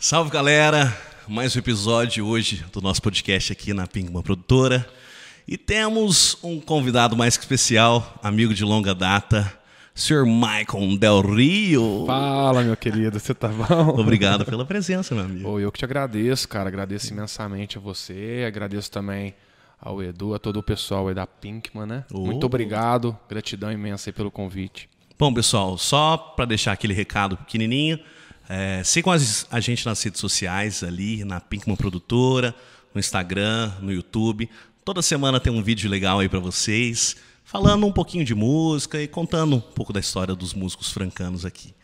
Salve galera! Mais um episódio hoje do nosso podcast aqui na Pingman Produtora. E temos um convidado mais que especial, amigo de longa data, Sr. Michael Del Rio. Fala, meu querido, você tá bom? Obrigado pela presença, meu amigo. Pô, eu que te agradeço, cara. Agradeço imensamente a você. Agradeço também ao Edu, a todo o pessoal aí da Pinkman, né? Oh. Muito obrigado. Gratidão imensa aí pelo convite. Bom, pessoal, só para deixar aquele recado pequenininho, é, sigam as- a gente nas redes sociais ali, na Pinkman Produtora, no Instagram, no YouTube. Toda semana tem um vídeo legal aí para vocês, falando um pouquinho de música e contando um pouco da história dos músicos francanos aqui.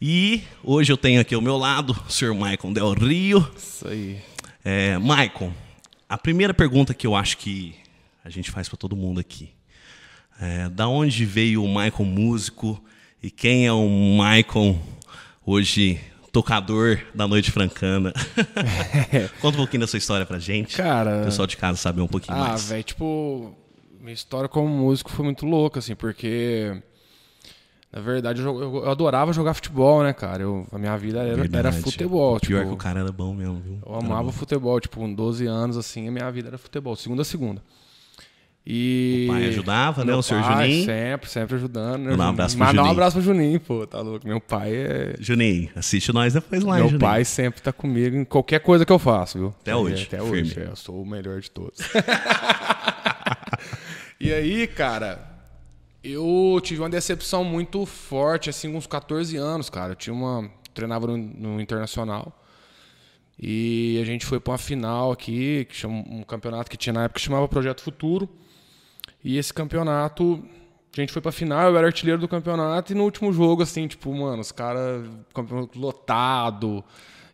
E hoje eu tenho aqui ao meu lado o Sr. Michael Del Rio. Isso aí. É, Michael, a primeira pergunta que eu acho que a gente faz para todo mundo aqui. É, da onde veio o Michael músico e quem é o Michael hoje tocador da noite francana? Conta um pouquinho da sua história pra gente. Cara- O pessoal de casa saber um pouquinho Ah, mais. velho, tipo, minha história como músico foi muito louca, assim, porque. Na verdade, eu, jo- eu adorava jogar futebol, né, cara? Eu, a minha vida era, era futebol. O pior é tipo, que o cara era bom mesmo, viu? Eu amava futebol, tipo, com 12 anos, assim, a minha vida era futebol, segunda a segunda. E. O pai ajudava, né, Meu o senhor pai Juninho? Sempre, sempre ajudando. né, Mandar um Juninho? abraço pro Mandar um Juninho. abraço pro Juninho, pô, tá louco. Meu pai é. Juninho, assiste nós depois lá, Meu Juninho? pai sempre tá comigo em qualquer coisa que eu faço, viu? Até hoje, Até firme. hoje. é, eu sou o melhor de todos. e aí, cara, eu tive uma decepção muito forte, assim, uns 14 anos, cara. Eu tinha uma. Treinava no, no Internacional. E a gente foi pra uma final aqui, que chama um campeonato que tinha na época que chamava Projeto Futuro. E esse campeonato, a gente foi pra final, eu era artilheiro do campeonato, e no último jogo, assim, tipo, mano, os caras, campeonato lotado,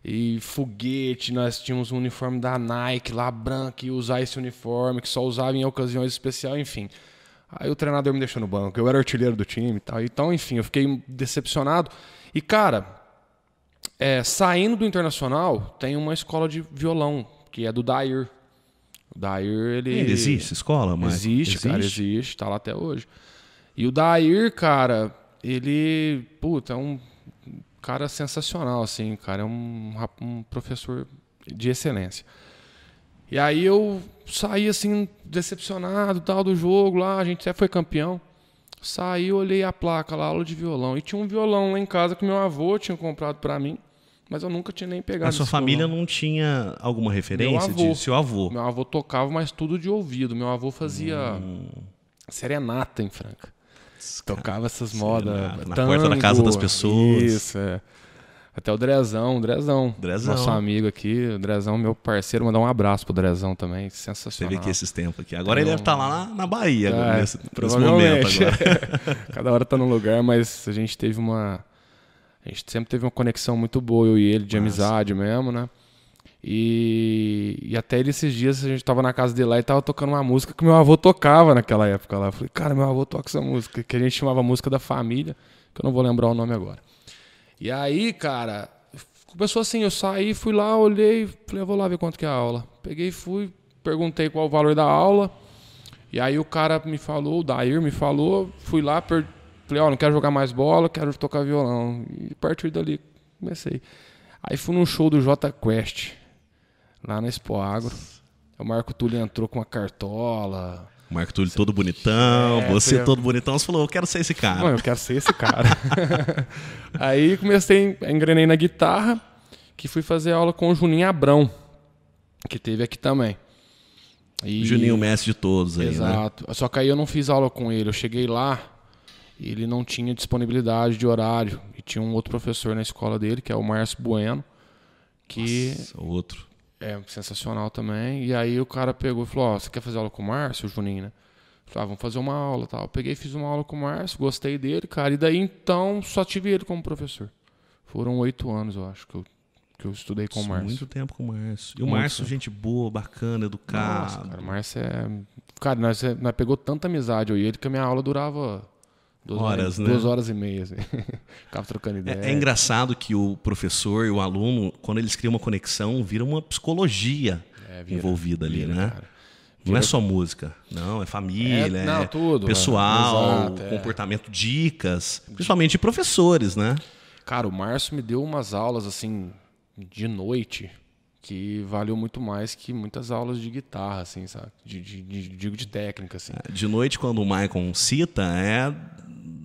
e foguete, nós tínhamos um uniforme da Nike lá, branco, e usar esse uniforme, que só usava em ocasiões especiais, enfim. Aí o treinador me deixou no banco, eu era artilheiro do time e tal. Então, enfim, eu fiquei decepcionado. E, cara, é, saindo do Internacional, tem uma escola de violão, que é do Dair. O Dair, ele... Ainda existe escola, mas Existe, cara, existe, tá lá até hoje. E o Dair, cara, ele, puta, é um cara sensacional, assim, cara, é um, um professor de excelência. E aí eu saí, assim, decepcionado, tal, do jogo lá, a gente até foi campeão. Saí, olhei a placa lá, aula de violão. E tinha um violão lá em casa que meu avô tinha comprado pra mim, mas eu nunca tinha nem pegado A sua família não tinha alguma referência avô. de seu avô? Meu avô tocava, mas tudo de ouvido. Meu avô fazia Hum. serenata em Franca. Tocava essas modas. Serenata, na porta da casa das pessoas. Isso, é. Até o Drezão, o Drezão. Drezão. Nosso amigo aqui, o Drezão, meu parceiro, mandar um abraço pro Drezão também. Você Sensacional. vê aqui esses tempos aqui. Agora ele deve estar lá na, na Bahia, É, nesse, nesse momento agora. Cada hora tá num lugar, mas a gente teve uma. A gente sempre teve uma conexão muito boa, eu e ele, de Massa. amizade mesmo, né? E, e até ele, esses dias a gente tava na casa dele lá e tava tocando uma música que meu avô tocava naquela época lá. Eu falei, cara, meu avô toca essa música, que a gente chamava música da família, que eu não vou lembrar o nome agora. E aí, cara, começou assim, eu saí, fui lá, olhei, falei, eu vou lá ver quanto que é a aula. Peguei, fui, perguntei qual o valor da aula. E aí o cara me falou, o Dair me falou, fui lá, per... falei, ó, não quero jogar mais bola, quero tocar violão. E a partir dali comecei. Aí fui num show do J Quest, lá na Expo Agro. O Marco Túlio entrou com uma cartola. Marco Túlio todo bonitão, É, você foi- todo bonitão. Você falou, eu quero ser esse cara. Mano, eu quero ser esse cara. aí comecei, engrenei na guitarra, que fui fazer aula com o Juninho Abrão, que teve aqui também. E- Juninho, o mestre de todos aí, né? Exato. Só que aí eu não fiz aula com ele. Eu cheguei lá ele não tinha disponibilidade de horário. E tinha um outro professor na escola dele, que é o Márcio Bueno, que Nossa, outro. é sensacional também. E aí o cara pegou e falou: Ó, você quer fazer aula com o Márcio, Juninho, né? Eu Falei, ah, vamos fazer uma aula tal. Eu peguei e fiz uma aula com o Márcio, gostei dele, cara. E daí então só tive ele como professor. Foram oito anos, eu acho, que eu, que eu estudei com o Márcio. Muito tempo com o Márcio. E o Márcio, gente boa, bacana, educado. Nossa, cara, o Márcio é. Cara, nós, nós pegou tanta amizade eu e ele que a minha aula durava duas Horas, né? Duas horas e meia, assim. Ficava trocando ideia. É, é engraçado que o professor e o aluno, quando eles criam uma conexão, vira uma psicologia É, vira, envolvida ali, vira, né? cara. Não é só música, não, é família, É, não, é tudo, pessoal, é. Exato, é. comportamento, dicas, principalmente de professores, né? Cara, o Márcio me deu umas aulas, assim, de noite que valeu muito mais que muitas aulas de guitarra, assim, sabe? De, de, de, digo de técnica, assim. De noite, quando o Michael cita, é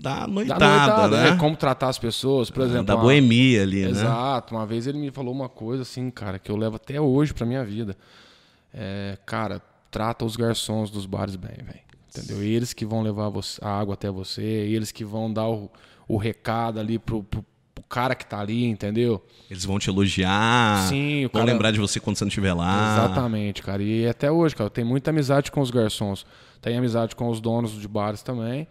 da noitada, Da noitada, né? é como tratar as pessoas, por exemplo. da uma- boemia ali, né? Exato. Uma vez ele me falou uma coisa assim, cara, que eu levo até hoje pra minha vida. É, cara, trata os garçons dos bares bem, velho. Entendeu? Eles que vão levar a água até você, eles que vão dar o, o recado ali pro, pro, pro cara que tá ali, entendeu? Eles vão te elogiar, Sim, vão cara- lembrar de você quando você não estiver lá. Exatamente, cara. E até hoje, cara, eu tenho muita amizade com os garçons. Tenho amizade com os donos de bares também.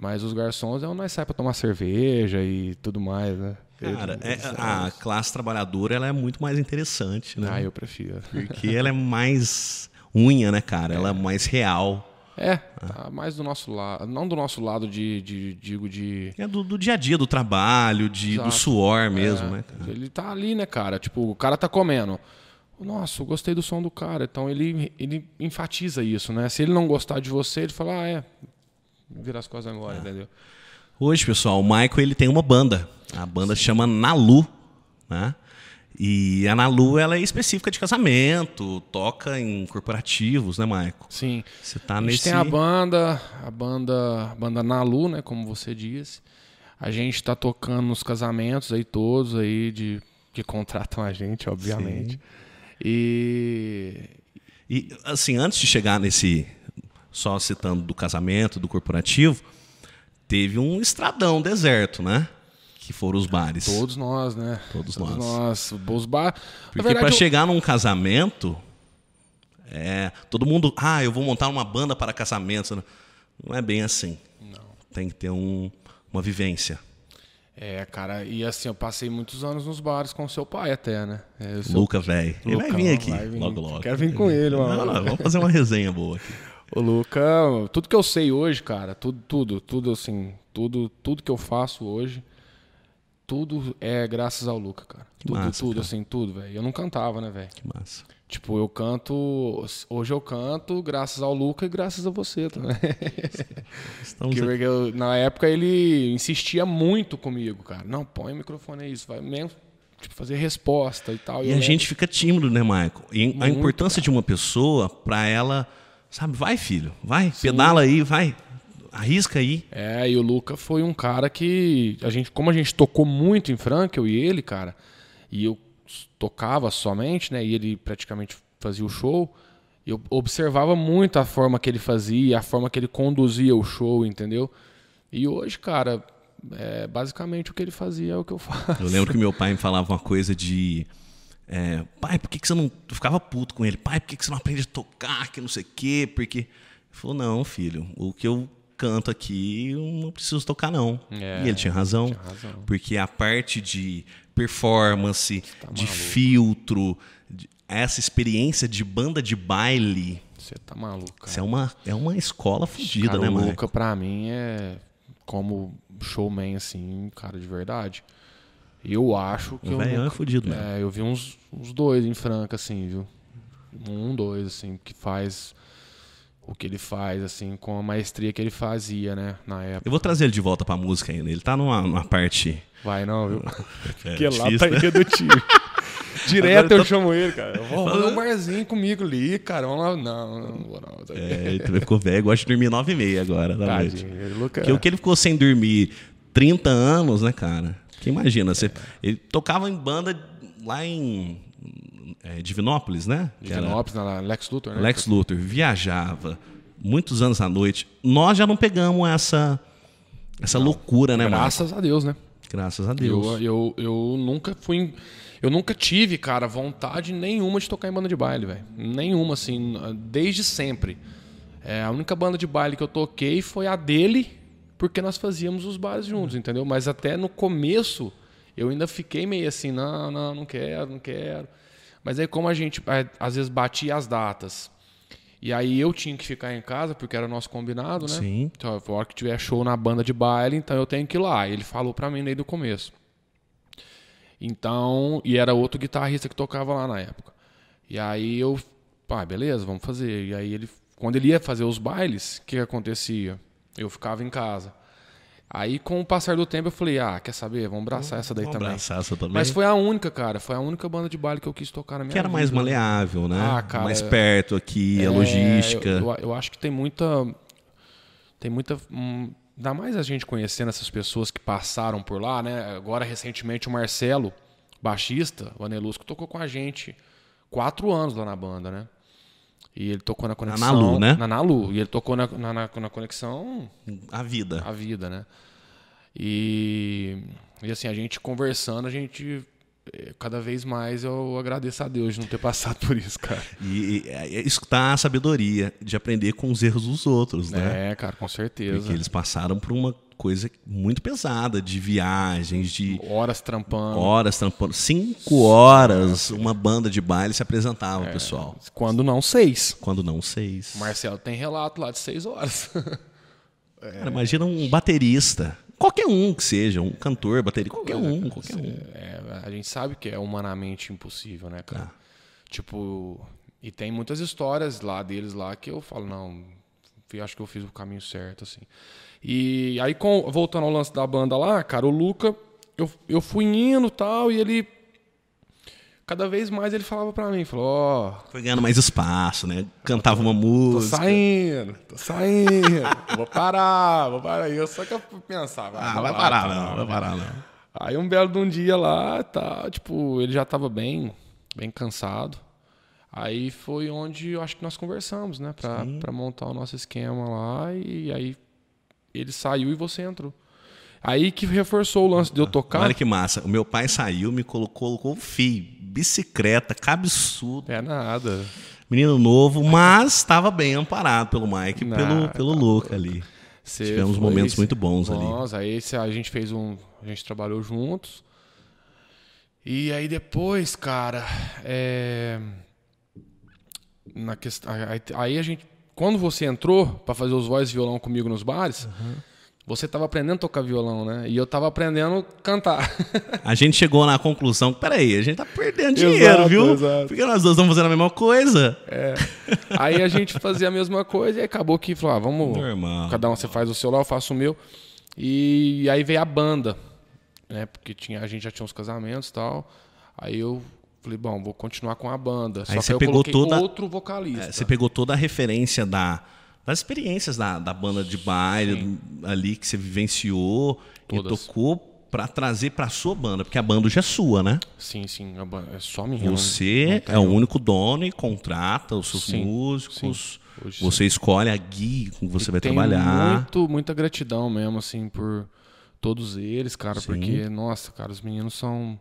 Mas os garçons é onde nós sai pra tomar cerveja e tudo mais, né? Cara, é- a classe trabalhadora ela é muito mais interessante, né? Ah, eu prefiro. Porque ela é mais unha, né, cara? Ela é mais real. É, tá mais do nosso lado. Não do nosso lado de, de- digo, de. É do, do dia a dia, do trabalho, de, do suor mesmo, É, né, cara? Ele tá ali, né, cara? Tipo, o cara tá comendo. Nossa, eu gostei do som do cara. Então ele, ele enfatiza isso, né? Se ele não gostar de você, ele fala, ah, é. Vira as coisas agora, entendeu? Hoje, pessoal, o Michael ele tem uma banda. A banda se chama Nalu, né? E a Nalu ela é específica de casamento, toca em corporativos, né, Michael? Sim. Você tá A gente nesse tem a banda, a banda, a banda Nalu, né, como você disse. A gente tá tocando nos casamentos aí todos aí de que contratam a gente, obviamente. E E assim, antes de chegar nesse só citando do casamento, do corporativo, teve um estradão deserto, né? Que foram os bares. todos nós, né? Todos todos nós. nós. Os bar... Porque para eu- chegar num casamento, é, todo mundo, ah, eu vou montar uma banda para casamento. Não é bem assim. Não. Tem que ter um- uma vivência. É, cara, e assim, eu passei muitos anos nos bares com o seu pai até, né? É, Luca, velho. Ele vai vir aqui vai vir. logo, logo. Quero vir com ele, mano. Não, não, vamos fazer uma resenha boa aqui. O Luca, tudo que eu sei hoje, cara, tudo, tudo, tudo assim, tudo, tudo que eu faço hoje, tudo é graças ao Luca, cara. Tudo, massa, tudo, cara. assim, tudo, velho. Eu não cantava, né, velho? Que massa. Tipo, eu canto, hoje eu canto graças ao Luca e graças a você também. Estamos Porque aqui. eu- na época ele insistia muito comigo, cara. Não, põe o microfone aí, isso vai mesmo tipo, fazer resposta e tal. E eu a lembro- gente fica tímido, né, Michael? E a Muito, importância de uma pessoa para ela, sabe, vai, filho, vai, pedala aí, vai, arrisca aí. É, e o Luca foi um cara que a gente, como a gente tocou muito em Franca, eu e ele, cara, e eu tocava somente, né, e ele praticamente fazia o show, eu observava muito a forma que ele fazia, a forma que ele conduzia o show, entendeu? E hoje, cara, é, basicamente o que ele fazia é o que eu faço. Eu lembro que meu pai me falava uma coisa de. É, pai, por que, que você não. Eu ficava puto com ele. Pai, por que, que você não aprende a tocar? Que não sei o quê. Porque. Ele falou, não, filho. O que eu canto aqui, eu não preciso tocar, não. É, e ele tinha razão. tinha razão. Porque a parte de performance, Tá de filtro, de- essa experiência de banda de baile. Você tá maluco. Isso é uma, é uma escola fodida, né, mano? Luca, pra mim, é como showman, assim, cara, de verdade. Eu acho que O velhão é fodido, mesmo. É, eu vi uns, uns dois em Franca, assim, viu? Um, dois, assim, que faz o que ele faz, assim, com a maestria que ele fazia, né, na época. Eu vou trazer ele de volta pra música ainda. Ele tá numa, numa parte. Vai não, viu? É, Porque lá difícil, tá né? irredutível. Direto Agora eu tá- chamo ele, cara. Eu vou fazer um barzinho comigo ali, cara. Vamos lá. Não, não, vou não. É, ele também ficou velho, gosta de dormir nove e meia agora da noite. Tadinho. Ele, Luca, Porque o que ele ficou sem dormir 30 anos, né, cara? Que imagina, você, ele tocava em banda lá em é, Divinópolis, né? Divinópolis, na Lex Luthor, né? Lex Luthor, viajava muitos anos à noite. Nós já não pegamos essa essa loucura, né, mano? Graças a Deus, né? Graças a Deus. Eu, eu, eu nunca fui. Eu nunca tive, cara, vontade nenhuma de tocar em banda de baile, velho. Nenhuma, assim, desde sempre. É, a única banda de baile que eu toquei foi a dele, porque nós fazíamos os bares juntos, entendeu? Mas até no começo eu ainda fiquei meio assim, não, não, não quero, não quero. Mas aí como a gente às vezes batia as datas, e aí eu tinha que ficar em casa, porque era nosso combinado, né? Sim. Então, a hora que tiver show na banda de baile, então eu tenho que ir lá. Ele falou pra mim desde o começo. Então, e era outro guitarrista que tocava lá na época. E aí eu, pá, beleza, vamos fazer. E aí ele, quando ele ia fazer os bailes, o que, que acontecia? Eu ficava em casa. Aí, com o passar do tempo, eu falei, ah, quer saber? Vamos abraçar essa daí Vamos também. abraçar essa também. Mas foi a única, cara. Foi a única banda de baile que eu quis tocar na minha que era vida. mais maleável, né? Ah, cara, mais é- perto aqui, a É, logística. Eu, eu- eu acho que tem muita. Tem muita. Hum, ainda mais a gente conhecendo essas pessoas que passaram por lá, né? Agora, recentemente, o Marcelo, baixista, o Anelusco, tocou com a gente quatro anos lá na banda, né? E ele tocou na conexão. Nalu, né? Na Nalu. E ele tocou na, na, na- na conexão A vida. a vida, né? E, e assim, a gente conversando, a gente. eh, Cada vez mais eu agradeço a Deus de não ter passado por isso, cara. E, e é escutar a sabedoria de aprender com os erros dos outros, né? É, cara, com certeza. Porque eles passaram por uma coisa muito pesada de viagens, de Horas trampando. horas trampando. Cinco horas uma banda de baile se apresentava, É. pessoal. Quando não, seis. Quando não seis. O Marcelo tem relato lá de seis horas. Cara, imagina um baterista. Qualquer um que seja, um cantor, baterista, qualquer um, qualquer um. É, a gente sabe que é humanamente impossível, né, cara? Tipo, e tem muitas histórias lá deles lá que eu falo, não, acho que eu fiz o caminho certo, assim. E aí, com- voltando ao lance da banda lá, cara, o Luca, eu, eu fui indo e tal, e ele. Cada vez mais ele falava pra mim, falou, ó, Foi ganhando mais espaço, né? Cantava uma Tô música. saindo, tô saindo. vou parar, vou parar. E eu só que eu pensava. Ah, não vai parar não, vai parar não. Aí um belo de um dia lá, tá, tipo, ele já tava bem, bem cansado. Aí foi onde eu acho que nós conversamos, né? Pra, pra montar o nosso esquema lá. E aí ele saiu e você entrou. Aí que reforçou o lance de eu tocar. Olha que massa. O meu pai saiu, me colocou, colocou fio, bicicleta, cabeçudo, É nada. menino novo, mas estava bem amparado pelo Mike e pelo, pelo tá Luca ali. Você Tivemos foi- momentos muito bons ali. Nossa, aí cê- a gente fez um. A gente trabalhou juntos. E aí depois, cara, é. Na questão. Aí a gente. Quando você entrou pra fazer os voz e violão comigo nos bares, você tava aprendendo a tocar violão, né? E eu tava aprendendo a cantar. A gente chegou na conclusão que, peraí, a gente tá perdendo Exato, dinheiro, viu? exato. Porque nós dois estamos fazendo a mesma coisa. aí a gente fazia a mesma coisa e acabou que falou, ah, vamos. Normal. Cada um você faz o seu lá, eu faço o meu. E aí veio a banda, né? Porque tinha, a gente já tinha uns casamentos e tal. Aí eu falei, bom, vou continuar com a banda. Só Aí que você eu pegou toda- outro vocalista. É, você pegou toda a referência da, das experiências da, da banda de baile ali que você vivenciou Todas. e tocou pra trazer pra sua banda, porque a banda já é sua, né? Sim, sim, é só minha. não- Você é o único dono e contrata os seus Sim, músicos. Hoje Você escolhe a guia com que você vai Tenho trabalhar. Muito, muita gratidão mesmo, assim, por todos eles, cara, Sim. porque, nossa, cara, os meninos são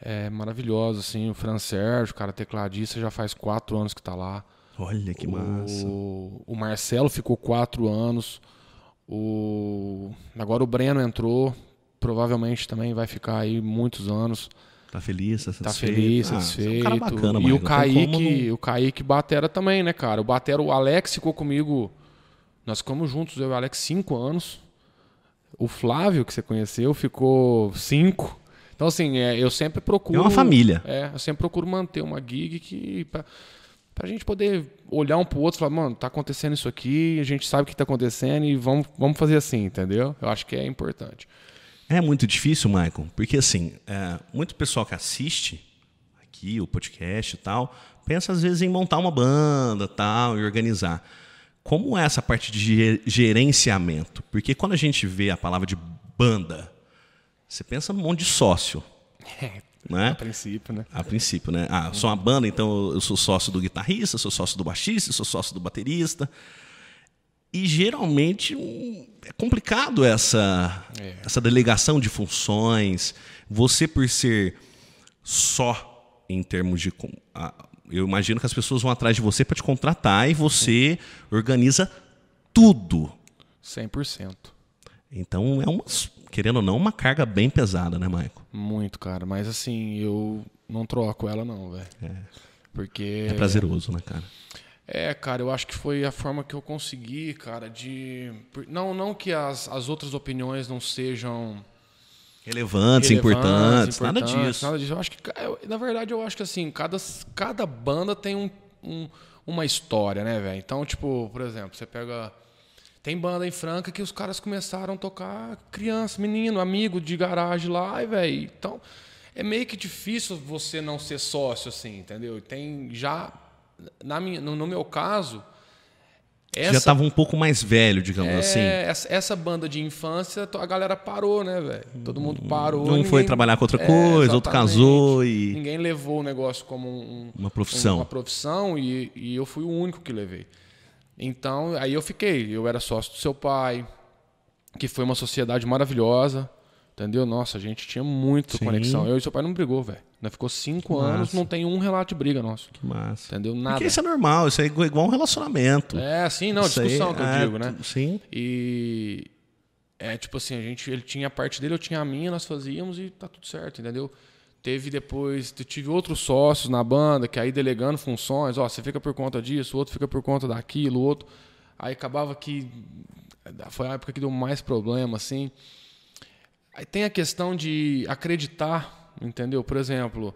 é, maravilhosos, assim. O Fran Sérgio, cara, tecladista, já faz quatro anos que tá lá. Olha que massa. O, o Marcelo ficou quatro anos. O, agora o Breno entrou. Provavelmente também vai ficar aí muitos anos. Tá feliz, tá Tá satisfeito? feliz, Ah, satisfeito. você é um cara bacana, e o Não Kaique, o Kaique Batera também, né, cara? O Batera, o Alex ficou comigo. Nós ficamos juntos, eu e o Alex, cinco anos. O Flávio, que você conheceu, ficou cinco. Então, assim, é, eu sempre procuro. É uma família. É, eu sempre procuro manter uma gig que. Pra, pra gente poder olhar um pro outro e falar, mano, tá acontecendo isso aqui, a gente sabe o que tá acontecendo e vamos, vamos fazer assim, entendeu? Eu acho que é importante. É muito difícil, Michael, porque assim, é, muito pessoal que assiste aqui o podcast e tal, pensa às vezes em montar uma banda tal e organizar. Como é essa parte de ge- gerenciamento? Porque quando a gente vê a palavra de banda, você pensa num monte de sócio, né? A princípio, né? A princípio, né? Ah, eu sou uma banda, então eu sou sócio do guitarrista, sou sócio do baixista, sou sócio do baterista. E geralmente hum, é complicado essa, essa delegação de funções. Você, por ser só em termos de. Eu imagino que as pessoas vão atrás de você para te contratar e você organiza tudo. 100%. Então é uma, querendo ou não, uma carga bem pesada, né, Maico? Muito, cara. Mas assim, eu não troco ela, não, velho. Porque. É prazeroso, né, cara? É, cara, eu acho que foi a forma que eu consegui, cara, de. Não, não que as, as outras opiniões não sejam. Relevantes, relevantes, importantes, nada importantes, disso. Nada disso. Eu acho que, na verdade, eu acho que assim, cada, cada banda tem um, um- uma história, né, velho? Então, tipo, por exemplo, você pega. Tem banda em Franca que os caras começaram a tocar criança, menino, amigo de garagem lá, e velho. Então, é meio que difícil você não ser sócio, assim, entendeu? Tem já. Na minha, no, no meu caso. Essa, já estava um pouco mais velho, digamos é, assim. Essa, essa, banda de infância, a galera parou, né, velho? Todo mundo parou. Um ninguém, foi trabalhar com outra coisa, é, outro casou e. Ninguém levou o negócio como um, uma profissão. uma profissão e, e eu fui o único que levei. Então, aí eu fiquei. Eu era sócio do seu pai, que foi uma sociedade maravilhosa. Entendeu? Nossa, a gente tinha muita Sim. conexão. Eu e seu pai não brigou, velho. Nós ficou cinco que anos, massa. não tem um relato de briga nosso. Que massa. Entendeu? Nada. Porque isso é normal, isso é igual um relacionamento. É, sim, não, isso discussão aí, que eu é, digo, né? Sim. E é tipo assim, a gente, ele tinha a parte dele, eu tinha a minha, nós fazíamos e tá tudo certo, entendeu? Teve depois, tive outros sócios na banda, que aí delegando funções, ó, você fica por conta disso, o outro fica por conta daquilo, o outro. Aí acabava que. Foi a época que deu mais problema, assim. Aí tem a questão de acreditar, entendeu? Por exemplo,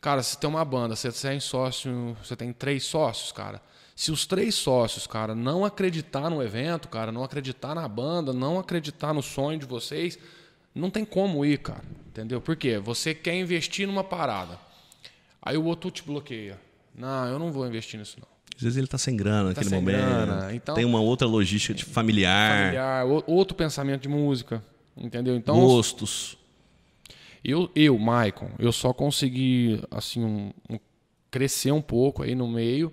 cara, se tem uma banda, você tem sócio, você tem três sócios, cara. Se os três sócios, cara, não acreditar no evento, cara, não acreditar na banda, não acreditar no sonho de vocês, não tem como ir, cara. Entendeu? Por quê? Você quer investir numa parada. Aí o outro te bloqueia. Não, eu não vou investir nisso, não. Às vezes ele está sem grana tá naquele sem momento. Grana. Então, tem uma outra logística de familiar. Familiar, outro pensamento de música. Entendeu? Então. Gostos. Eu, eu Maicon, eu só consegui assim um, um, crescer um pouco aí no meio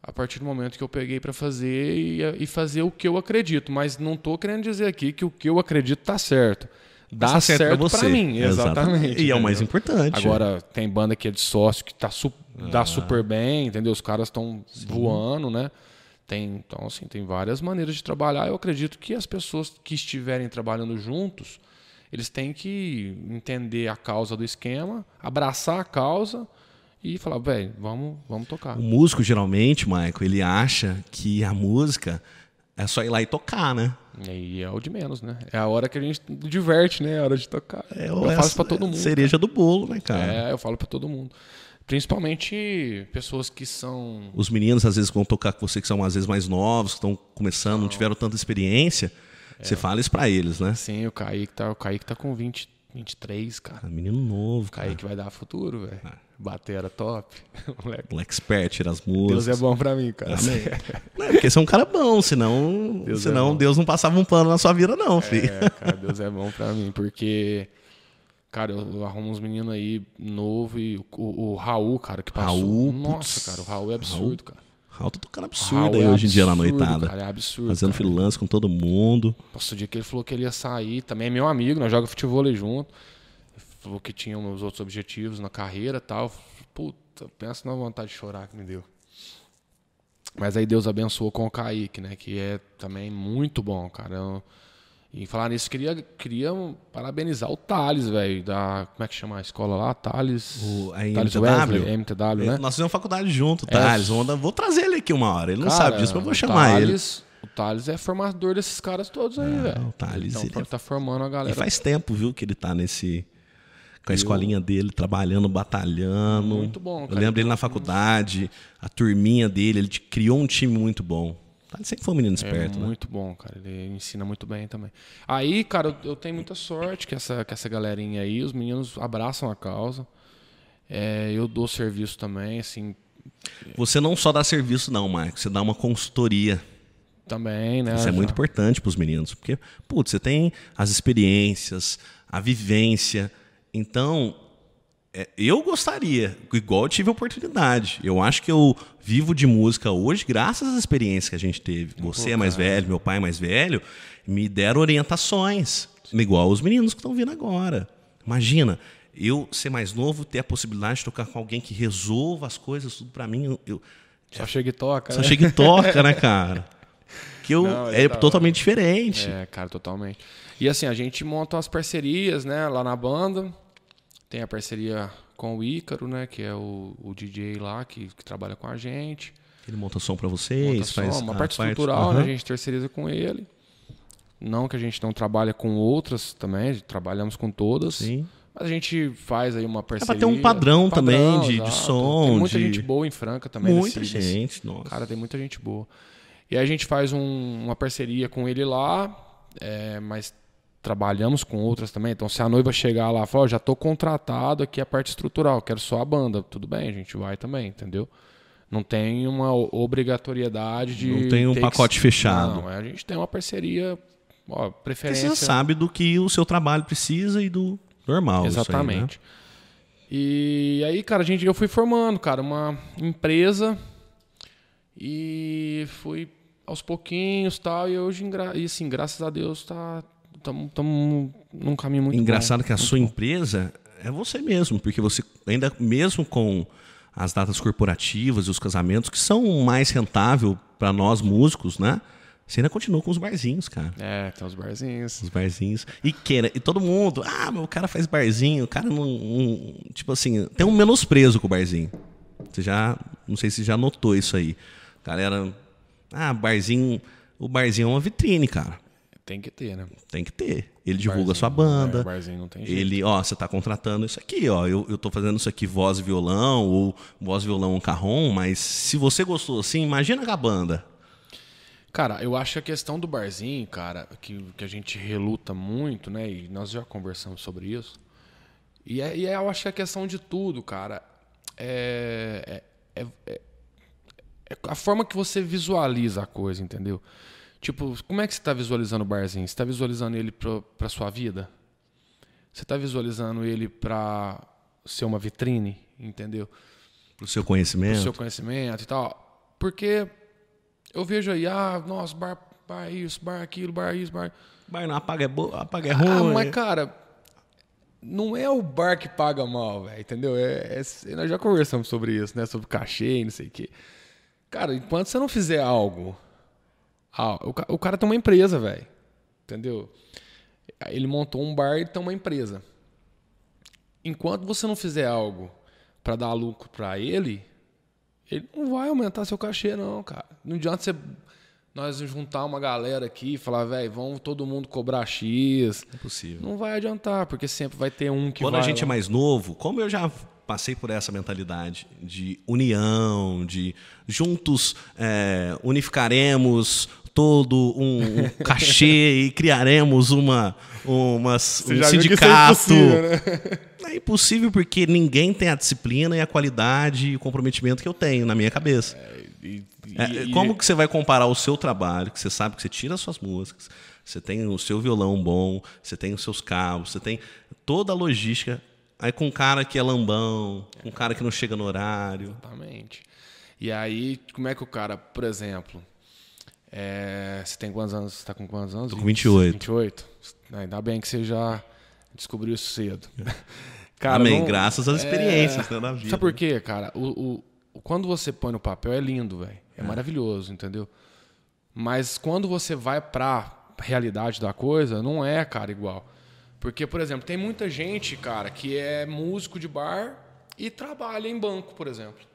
a partir do momento que eu peguei para fazer e, e, fazer o que eu acredito. Mas não estou querendo dizer aqui que o que eu acredito está certo. Dá tá certo, certo para mim, exatamente. exatamente e é o mais importante. Agora, tem banda que é de sócio que tá su ah. dá super bem, entendeu? Os caras estão voando, né? Tem, então, assim, tem várias maneiras de trabalhar. Eu acredito que as pessoas que estiverem trabalhando juntos, eles têm que entender a causa do esquema, abraçar a causa e falar, velho, vamos, vamos tocar. O músico, geralmente, Michael, ele acha que a música é só ir lá e tocar, né? E é o de menos, né? É a hora que a gente diverte, né? É a hora de tocar. É, eu falo para todo mundo. Cereja do bolo, né, cara? É, eu falo para todo mundo. Principalmente pessoas que são. Os meninos, às vezes, vão tocar com você, que são às vezes mais novos, que estão começando, não, não tiveram tanta experiência. É. Você fala isso pra eles, né? Sim, o Kaique tá, o Kaique tá com 20, 23, cara. Ah, menino novo, cara. Kaique vai dar futuro, velho. Ah. Batera top. Moleque. Moleque expert, tira as músicas. Deus é bom pra mim, cara. Amém. não, é porque você é um cara bom, senão, Deus, é senão é Deus não passava um pano na sua vida, não, filho. É, cara, Deus é bom pra mim, porque Cara, eu arrumo uns meninos aí novo e o, o, Raul, cara, que passou. Raul, Nossa, putz, cara, o Raul é absurdo, Raul, cara. Raul tá tocando absurdo aí é hoje em dia na noitada. Cara, é absurdo. Fazendo cara. freelance com todo mundo. Nossa, o dia que ele falou que ele ia sair, também é meu amigo, nós jogamos futebol junto. Que tinha os outros objetivos na carreira e tal. Puta, pensa na vontade de chorar que me deu. Mas aí Deus abençoou com o Kaique, né? Que é também muito bom, cara. Eu, e falar nisso, queria, queria parabenizar o Thales, velho, da. Como é que chama a escola lá? Thales. O, a Thales MTW? Wesley, MTW, né? Nós fizemos faculdade junto, Thales. É, vou trazer ele aqui uma hora. Ele não cara, sabe disso, mas eu vou chamar Thales, ele. O Thales é formador desses caras todos aí, velho. O Thales. Então, ele tá formando a galera. E faz tempo, viu, que ele tá nesse. Com a escolinha dele, trabalhando, batalhando. Muito bom, cara. Eu lembro dele na faculdade, a turminha dele, ele criou um time muito bom. Ele sempre foi um menino esperto, é né? muito bom, cara. Ele ensina muito bem também. Aí, cara, eu, tenho muita sorte que essa, que essa galerinha aí, os meninos abraçam a causa. É, eu dou serviço também, assim. Você não só dá serviço, não, Marcos. Você dá uma consultoria. Também, né? Isso é muito importante para os meninos. Porque, putz, você tem as experiências, a vivência. Então, é, eu gostaria, igual eu tive a oportunidade. Eu acho que eu vivo de música hoje graças às experiências que a gente teve. Você é mais velho, meu pai é mais velho, me deram orientações, igual os meninos que estão vindo agora. Imagina, eu ser mais novo, ter a possibilidade de tocar com alguém que resolva as coisas tudo para mim. Eu, só chega e toca, Só né? chega e toca, né, cara? Que eu, Não, é tá totalmente diferente. É, cara, totalmente. E assim, a gente monta umas parcerias, né, lá na banda tem a parceria com o Ícaro, né? Que é o, o DJ lá que, que trabalha com a gente. Ele monta som para vocês, monta faz som, uma parte estrutural, uhum. né? A gente terceiriza com ele. Não que a gente não trabalha com outras também, trabalhamos com todas. Sim. Mas a gente faz aí uma parceria. É pra ter um padrão, um padrão também de, de, som. Tem muita de... gente boa em Franca também. Muita gente, nossa. Cara, tem muita gente boa. E aí a gente faz um, uma parceria com ele lá, é, mas trabalhamos com outras também. Então, se a noiva chegar lá e falar, oh, já estou contratado aqui a parte estrutural, quero só a banda, tudo bem, a gente vai também, entendeu? Não tem uma obrigatoriedade de. Não tem um pacote que... fechado. Não, a gente tem uma parceria, ó, preferência. Porque você sabe do que o seu trabalho precisa e do normal. Exatamente. Aí, né? E aí, cara, a gente, eu fui formando, cara, uma empresa e fui aos pouquinhos tal. E hoje, e assim, graças a Deus, tá, estamos num caminho muito Engraçado bom, que a sua bom. empresa é você mesmo, porque você ainda mesmo com as datas corporativas e os casamentos que são mais rentável para nós músicos, né? Você ainda continua com os barzinhos, cara. É, tem os barzinhos. Os barzinhos. E queira, e todo mundo, ah, meu cara faz barzinho, o cara não, não, tipo assim, tem um menosprezo com o barzinho. Você já, não sei se já notou isso aí. Galera, ah, barzinho, o barzinho é uma vitrine, cara. Tem que ter, né? Tem que ter. Ele divulga a sua banda. É, barzinho não tem jeito. Ele, ó, você tá contratando isso aqui, ó. Eu, eu tô fazendo isso aqui voz e violão, ou voz e violão carrom, mas se você gostou assim, imagina com a banda. Cara, eu acho que a questão do barzinho, cara, que, que a gente reluta muito, né? E nós já conversamos sobre isso. E, é, e é, eu acho que a questão de tudo, cara, é, é, é, é, é a forma que você visualiza a coisa, entendeu? Tipo, como é que você está visualizando o barzinho? Você está visualizando ele para sua vida? Você está visualizando ele para ser uma vitrine, entendeu? Para o seu conhecimento. Para o seu conhecimento e tal. Porque eu vejo aí, ah, nossa, bar, bar isso, bar aquilo, bar isso, bar. Bar não apaga é, bo... apaga é ah, ruim. Ah, mas, cara, não é o bar que paga mal, velho, entendeu? É, é, nós já conversamos sobre isso, né? Sobre cachê e não sei o quê. Cara, enquanto você não fizer algo ah, o, o cara tem uma empresa, velho. Entendeu? Ele montou um bar e tem uma empresa. Enquanto você não fizer algo para dar lucro para ele, ele não vai aumentar seu cachê, não, cara. Não adianta você nós juntar uma galera aqui e falar, velho, vamos todo mundo cobrar X. É possível. Não vai adiantar, porque sempre vai ter um que Quando vai a gente lá. é mais novo, como eu já passei por essa mentalidade de união, de juntos é, unificaremos todo um, um cachê e criaremos uma, uma um sindicato. É, né? é impossível porque ninguém tem a disciplina e a qualidade e o comprometimento que eu tenho na minha cabeça. É, e, e, é, como que você vai comparar o seu trabalho, que você sabe que você tira as suas músicas, você tem o seu violão bom, você tem os seus cabos, você tem toda a logística, aí com um cara que é lambão, com um cara que não chega no horário. Exatamente. E aí, como é que o cara, por exemplo, é, você tem quantos anos? Você está com quantos anos? Tô com 28. 28. Ainda bem que você já descobriu isso cedo. Cara, Amém, não, graças às experiências é, né, vida. Sabe por quê, cara? O, o, quando você põe no papel é lindo, velho. É, é, maravilhoso, entendeu? Mas quando você vai pra realidade da coisa, não é, cara, igual. Porque, por exemplo, tem muita gente, cara, que é músico de bar e trabalha em banco, por exemplo.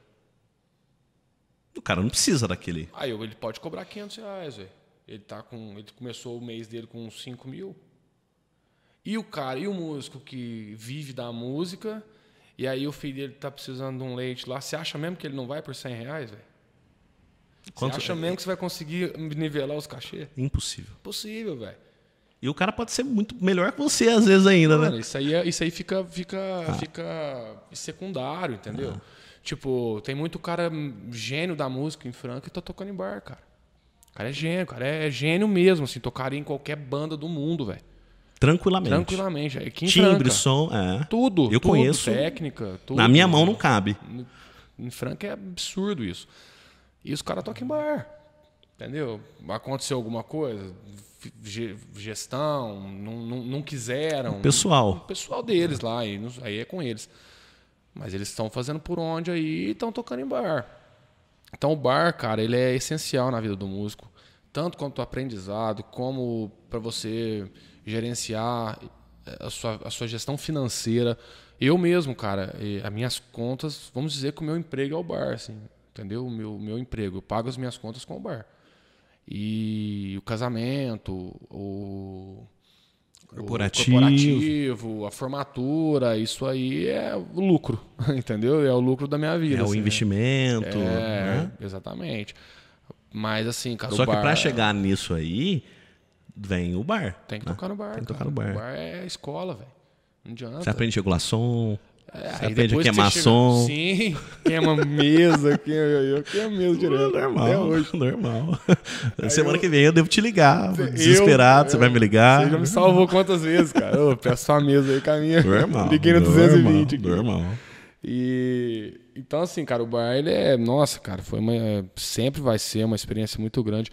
O cara não precisa daquele. Aí ele pode cobrar 500 reais, velho. Ele, tá com, ele começou o mês dele com 5 mil. E o cara, e o músico que vive da música, e aí o filho dele tá precisando de um leite lá, você acha mesmo que ele não vai por 100 reais, velho? Você acha mesmo que você vai conseguir nivelar os cachês? Impossível. Possível, velho. E o cara pode ser muito melhor que você, às vezes, ainda, Mano, né? Isso aí, é, isso aí fica, fica, ah. fica secundário, entendeu? Ah. Tipo, tem muito cara gênio da música em Franca que tá tocando em bar, cara. O cara é gênio, cara é gênio mesmo, assim, tocaria em qualquer banda do mundo, velho. Tranquilamente. Tranquilamente. Aqui em Timbre, Franca, som, é. Tudo. Eu tudo, conheço. Técnica, tudo. Na minha mão não cabe. Em Franca é absurdo isso. E os caras tocam em bar. Entendeu? Aconteceu alguma coisa, gestão, não, não, não quiseram. O pessoal. O pessoal deles lá, aí, aí é com eles. Mas eles estão fazendo por onde aí e estão tocando em bar. Então o bar, cara, ele é essencial na vida do músico, tanto quanto o aprendizado, como para você gerenciar eh, a sua, a sua gestão financeira. Eu mesmo, cara, as minhas contas, vamos dizer que o meu emprego é o bar, assim, entendeu? O meu, meu emprego, eu pago as minhas contas com o bar. E o casamento, o corporativo. corporativo, a formatura, isso aí é o lucro, entendeu? É o lucro da minha vida. É assim, o investimento. É, né? exatamente. Mas assim, cara, Só bar... que pra chegar nisso aí, vem o bar. Tem que né? tocar no bar, Tem que tocar cara. no bar. O bar é escola, velho. Não adianta. Você aprende É, você aí aprende a depois que queimar você som. Sim, queima mesa, queima, eu queimo mesa direto. Normal, hoje. normal. Semana eu- que vem eu devo te ligar. Eu- Desesperado, você vai me ligar. Você já me salvou quantas vezes, cara? Eu peço sua mesa aí com a minha. Normal. Liguei no normal, 220 aqui. Normal. E então assim, cara, o bar ele é, nossa, cara, foi uma é, sempre vai ser uma experiência muito grande.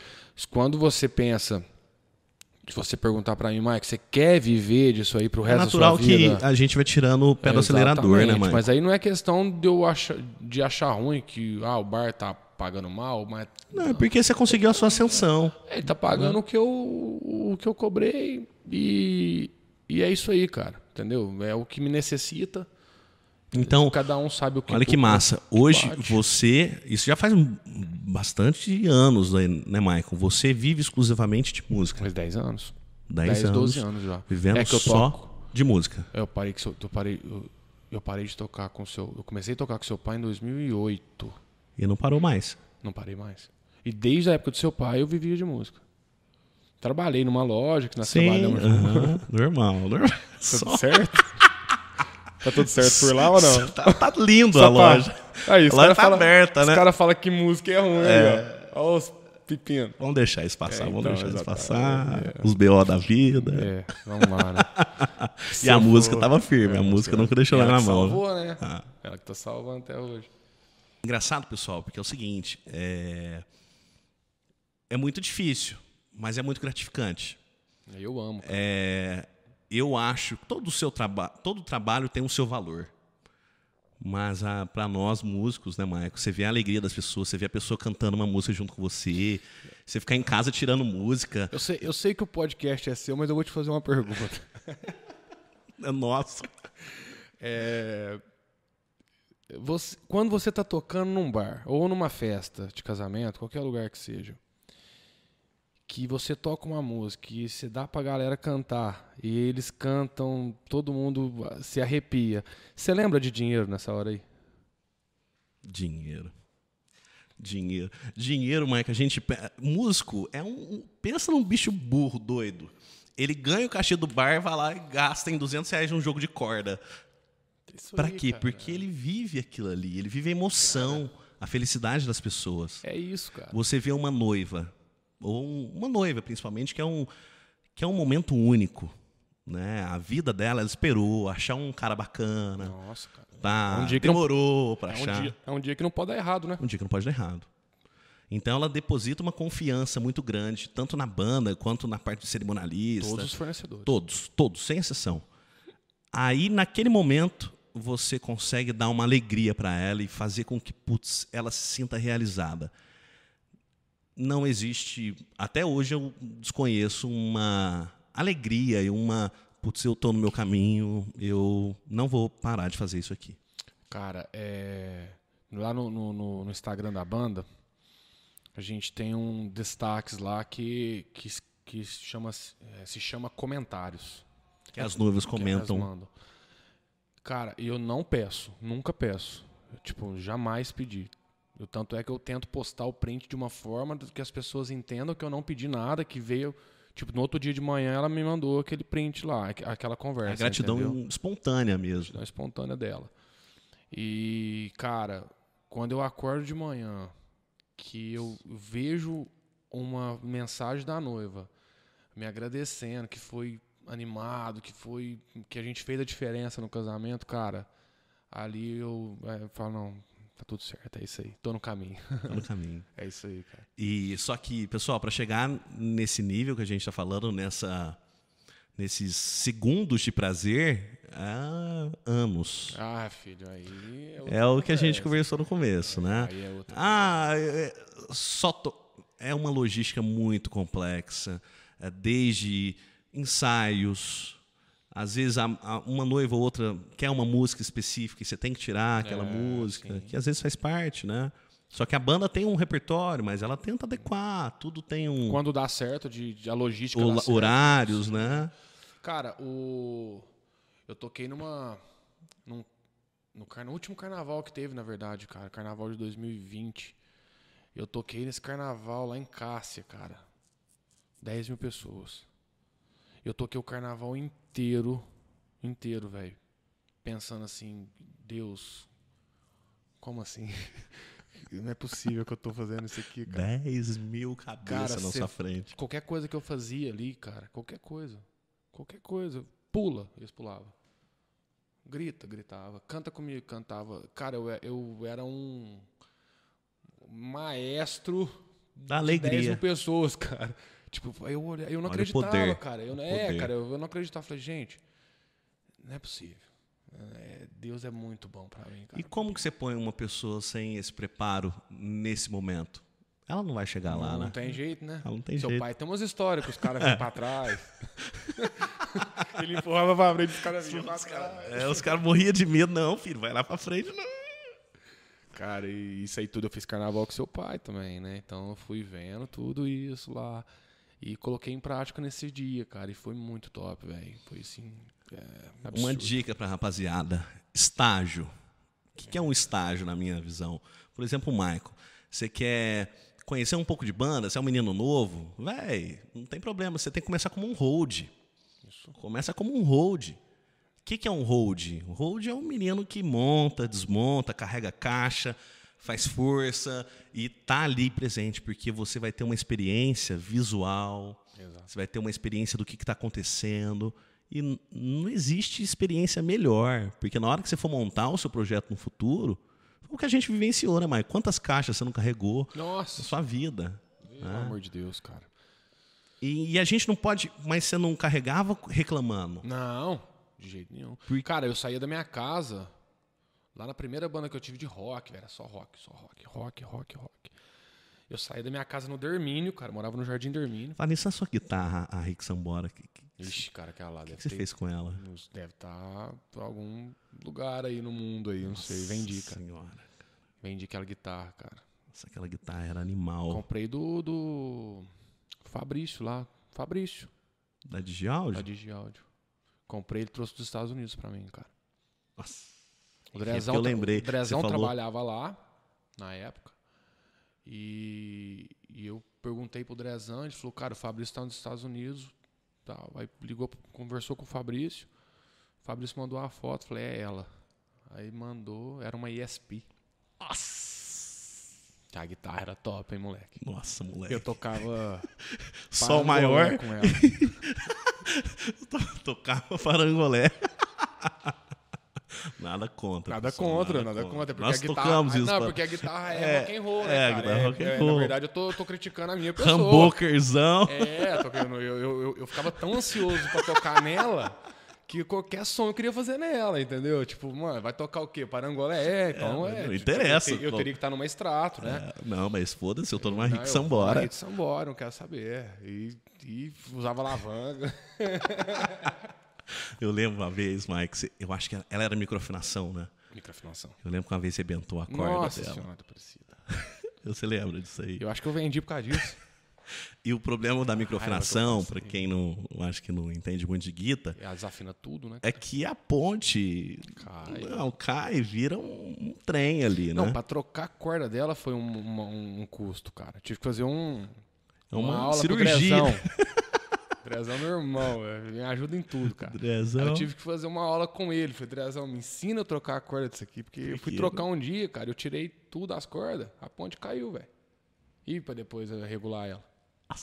Quando você pensa se você perguntar pra mim, Mike, você quer viver disso aí pro É resto natural da sua vida? que a gente vai tirando o pé do acelerador, né, mãe? Mas aí não é questão de eu achar, de achar ruim que ah, o bar tá pagando mal, mas Não, é porque você conseguiu a sua ascensão. ele tá pagando o que eu o que eu cobrei e e é isso aí, cara, entendeu? É o que me necessita. Então, Cada um sabe o que olha que massa. Hoje bate. você, isso já faz bastante anos, né, Michael? Você vive exclusivamente de música. Faz 10 anos. 10, 10, anos. 12 anos já. Vivendo É que eu só toco. de música. Eu parei que eu parei eu, eu parei de tocar com seu, eu comecei a tocar com seu pai em 2008. E não parou mais. Não parei mais. E desde a época do seu pai eu vivia de música. Trabalhei numa loja que nós Sim, trabalhamos juntos. aham, normal, normal. Tudo certo? Tá tudo certo por lá ou não? Tá, tá lindo Só a loja. Aí, os A loja tá fala- aberta, Os né? caras falam que música é ruim, é. ó. Olha os pepinos. Vamos deixar isso passar, É, vamos então, deixar isso passar. Os BO da vida. É, vamos lá, né? E a música tava firme, a É, música nunca deixou ela ela na mão. salvou, né? Ah. Ela que tá salvando até hoje. Engraçado, pessoal, porque é o seguinte, é... é muito difícil, mas é muito gratificante. Eu amo. cara. É... Eu acho que todo o seu trabalho, todo trabalho tem o seu valor. Mas para nós músicos, né, Maico? Você vê a alegria das pessoas, você vê a pessoa cantando uma música junto com você, você ficar em casa tirando música, Eu sei, eu sei que o podcast é seu, mas eu vou te fazer uma pergunta. é nosso. É, você- quando você tá tocando num bar ou numa festa de casamento, qualquer lugar que seja, que você toca uma música e você dá pra galera cantar e eles cantam, todo mundo se arrepia. Você lembra de dinheiro nessa hora aí? Dinheiro. Dinheiro. Dinheiro, Mike, a gente. Músico é um. Pensa num bicho burro, doido. Ele ganha o cachê do bar, vai lá e gasta em 200 reais num jogo de corda. Aí, quê? cara. Porque ele vive aquilo ali. Ele vive a emoção, a felicidade das pessoas. É isso, cara. Você vê uma noiva, ou um- uma noiva principalmente, que é um, que é um momento único. Né? A vida dela, ela esperou achar um cara bacana. Nossa, cara. Tá, É um dia que não- demorou pra É achar. um, dia, é um dia que não pode dar errado, né? Um dia que não pode dar errado. Então ela deposita uma confiança muito grande, tanto na banda quanto na parte de cerimonialista. Todos os fornecedores. Todos, todos, sem exceção. Aí, naquele momento, você consegue dar uma alegria para ela e fazer com que, putz, ela se sinta realizada. Não existe, até hoje eu desconheço uma alegria e uma, putz, eu tô no meu caminho, eu não vou parar de fazer isso aqui. Cara, é... lá no, no- no- Instagram da banda, a gente tem um destaques lá que, que, que se, chama, é, se chama comentários. Que as noivas elas comentam. Cara, eu não peço, nunca peço. Eu, tipo, jamais pedi. Eu, tanto é que eu tento postar o print de uma forma que as pessoas entendam que eu não pedi nada, que veio. Tipo, no outro dia de manhã ela me mandou aquele print lá, aqu- aquela conversa. A gratidão entendeu? espontânea mesmo. gratidão espontânea dela. E, cara, quando eu acordo de manhã, que eu vejo uma mensagem da noiva me agradecendo, que foi animado, que foi que a gente fez a diferença no casamento, cara, ali eu, é, eu falo, não, tá tudo certo, é isso aí, tô no caminho. Tá no caminho. é isso aí, cara. E só que, pessoal, para chegar nesse nível que a gente está falando, nessa, nesses segundos de prazer, há anos. Ah, filho, aí é, É o que a gente conversou no começo, né? Aí é outra Ah, é, é, só to- é uma logística muito complexa, é, desde ensaios. Às vezes uma noiva ou outra quer uma música específica e você tem que tirar aquela É, música, sim. que às vezes faz parte, né? Só que a banda tem um repertório, mas ela tenta adequar, tudo tem um Quando dá certo, de, de a logística o- certo. horários, né? Cara, o. Eu toquei numa. Num, no, car... no último carnaval que teve, na verdade, cara. Carnaval de 2020. Eu toquei nesse carnaval lá em Cássia, cara. 10 mil pessoas. Eu toquei o carnaval inteiro, inteiro, velho. Pensando assim, Deus, como assim? Não é possível que eu tô fazendo isso aqui, cara. 10 mil cabeças na sua frente. Qualquer coisa que eu fazia ali, cara, qualquer coisa. Qualquer coisa. Pula, eles pulavam. Grita, gritava. Canta comigo, cantava. Cara, eu, eu era um maestro Da de 10 mil alegria. pessoas, cara. Tipo, eu, olhei- eu não Olha acreditava, cara. Eu, é, poder. cara, eu, eu não acreditava. Falei, gente, não é possível. É, Deus é muito bom pra mim, cara. E como que você põe uma pessoa sem esse preparo nesse momento? Ela não vai chegar lá, não, né? tem jeito, né? Ela não tem Seu jeito. pai tem umas histórias que os caras vêm pra trás. Ele empurrava pra frente, os caras vinham pra trás. É, os caras morriam de medo. Não, filho, vai lá pra frente, não. Cara, e isso aí tudo eu fiz carnaval com seu pai também, né? Então eu fui vendo tudo isso lá. E coloquei em prática nesse dia, cara. E foi muito top, velho. Foi assim. É. Uma dica pra rapaziada: estágio. O que que é um estágio na minha visão? Por exemplo, o Michael. Você quer conhecer um pouco de banda, você é um menino novo, véi, não tem problema, você tem que começar como um hold. Começa como um hold. O que, que é um hold? Um hold é um menino que monta, desmonta, carrega caixa, faz força e tá ali presente, porque você vai ter uma experiência visual, Exato. você vai ter uma experiência do que está acontecendo. E não existe experiência melhor, porque na hora que você for montar o seu projeto no futuro, foi o que a gente vivenciou, né, Maio? Quantas caixas você não carregou na Nossa, sua vida? pelo amor de Deus, cara. E, e a gente não pode, mas você não carregava reclamando. Não, de jeito nenhum. Cara, eu saía da minha casa, lá na primeira banda que eu tive de rock, velho, era só rock, só rock, rock, rock, rock. Eu saía da minha casa no Dermínio, cara, morava no Jardim Dermínio. Fala nisso, a sua guitarra, a Rick Sambora, o que, que, Ixi, cara, aquela lá que deve você ter- fez com ela? Deve estar em algum lugar aí no mundo aí, não sei. Vendi, cara. Senhora, Vendi aquela guitarra, cara. nossa, aquela guitarra era animal. Comprei do, do Fabrício lá. Fabrício, Da Digiaudio? da Digiaudio. Comprei, ele trouxe dos Estados Unidos pra mim, cara. Nossa. O É Drezão, porque eu lembrei, o Drezão trabalhava lá, na época. E, e eu perguntei pro Drezão, ele falou, cara, o Fabrício tá nos Estados Unidos. Tal. Aí ligou, conversou com o Fabrício. O Fabrício mandou uma foto, falei, é ela. Aí mandou, era uma ESP. Nossa. A guitarra era top, hein, moleque? Nossa, moleque. Eu tocava. Sol maior, com ela. tocava parangolé. Nada contra. Nada pessoal, contra, nada contra. Porque Nós a guitarra, tocamos isso. Não, pra- porque a guitarra é, É, rock and roll, é, né, a cara? guitarra é rock and é, roll. Na verdade, eu tô, tô criticando a minha pessoa. Rambokerzão. É, tô eu, eu, eu, eu ficava tão ansioso pra tocar nela que qualquer som eu queria fazer nela, entendeu? Tipo, mano, vai tocar o quê? Parangolé? É, então É, é. não tipo, interessa, Eu, te- eu teria que estar numa extrato, né? É, Não, mas foda-se, eu tô numa Rick Sambora. Rick Sambora, não quero saber. E, e usava alavanca. Eu lembro uma vez, Mike, eu acho que ela era microafinação, né? Microafinação. Eu lembro que uma vez você bentou a corda Nossa dela. senhora, Aparecida. Você lembra disso aí? Eu acho que eu vendi por causa disso. E o problema da eu para quem não acho que não entende muito de guita, Ela desafina tudo, né? é que a ponte Cai. não, cai vira um, um trem ali, né? Não, pra trocar a corda dela foi um, uma- um custo, cara. Tive que fazer um, É uma aula cirurgia. Drezão. É meu irmão, velho. me ajuda em tudo, cara. Drezão. Aí Eu tive que fazer uma aula com ele. Falei, Drezão, me ensina a trocar a corda disso aqui. Porque eu fui trocar um dia, cara. Eu tirei tudo das cordas. A ponte caiu, velho. E pra depois eu regular ela.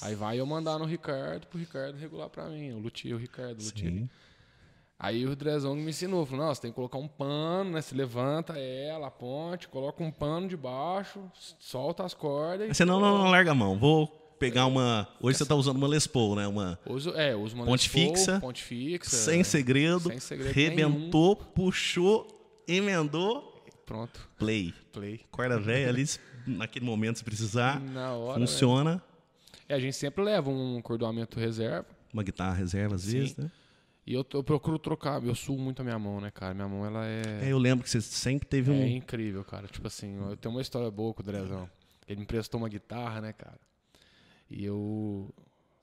Aí vai eu mandar no Ricardo pro Ricardo regular pra mim. Eu lutei o Ricardo, lutei. Aí o Drezão me ensinou, falou, não, você tem que colocar um pano, né? Você levanta ela, a ponte, coloca um pano de baixo, solta as cordas. Você não, não, não larga a mão. Vou pegar uma. Hoje você tá usando uma Les Paul, né? Uma Uso, é, uso uma Ponte Paul, fixa, ponte fixa. sem segredo, sem segredo rebentou, puxou, emendou, Pronto, play. play. Corda velha ali, naquele momento, se precisar, Na hora, funciona. É, a gente sempre leva um cordoamento reserva. Uma guitarra reserva, às vezes, né? E eu, eu procuro trocar, eu suo muito a minha mão, né, cara? Minha mão, ela é, É, eu lembro que você sempre teve é um. incrível, cara. Tipo assim, eu tenho uma história boa com o Drezão. Ele me emprestou uma guitarra, né, cara? E eu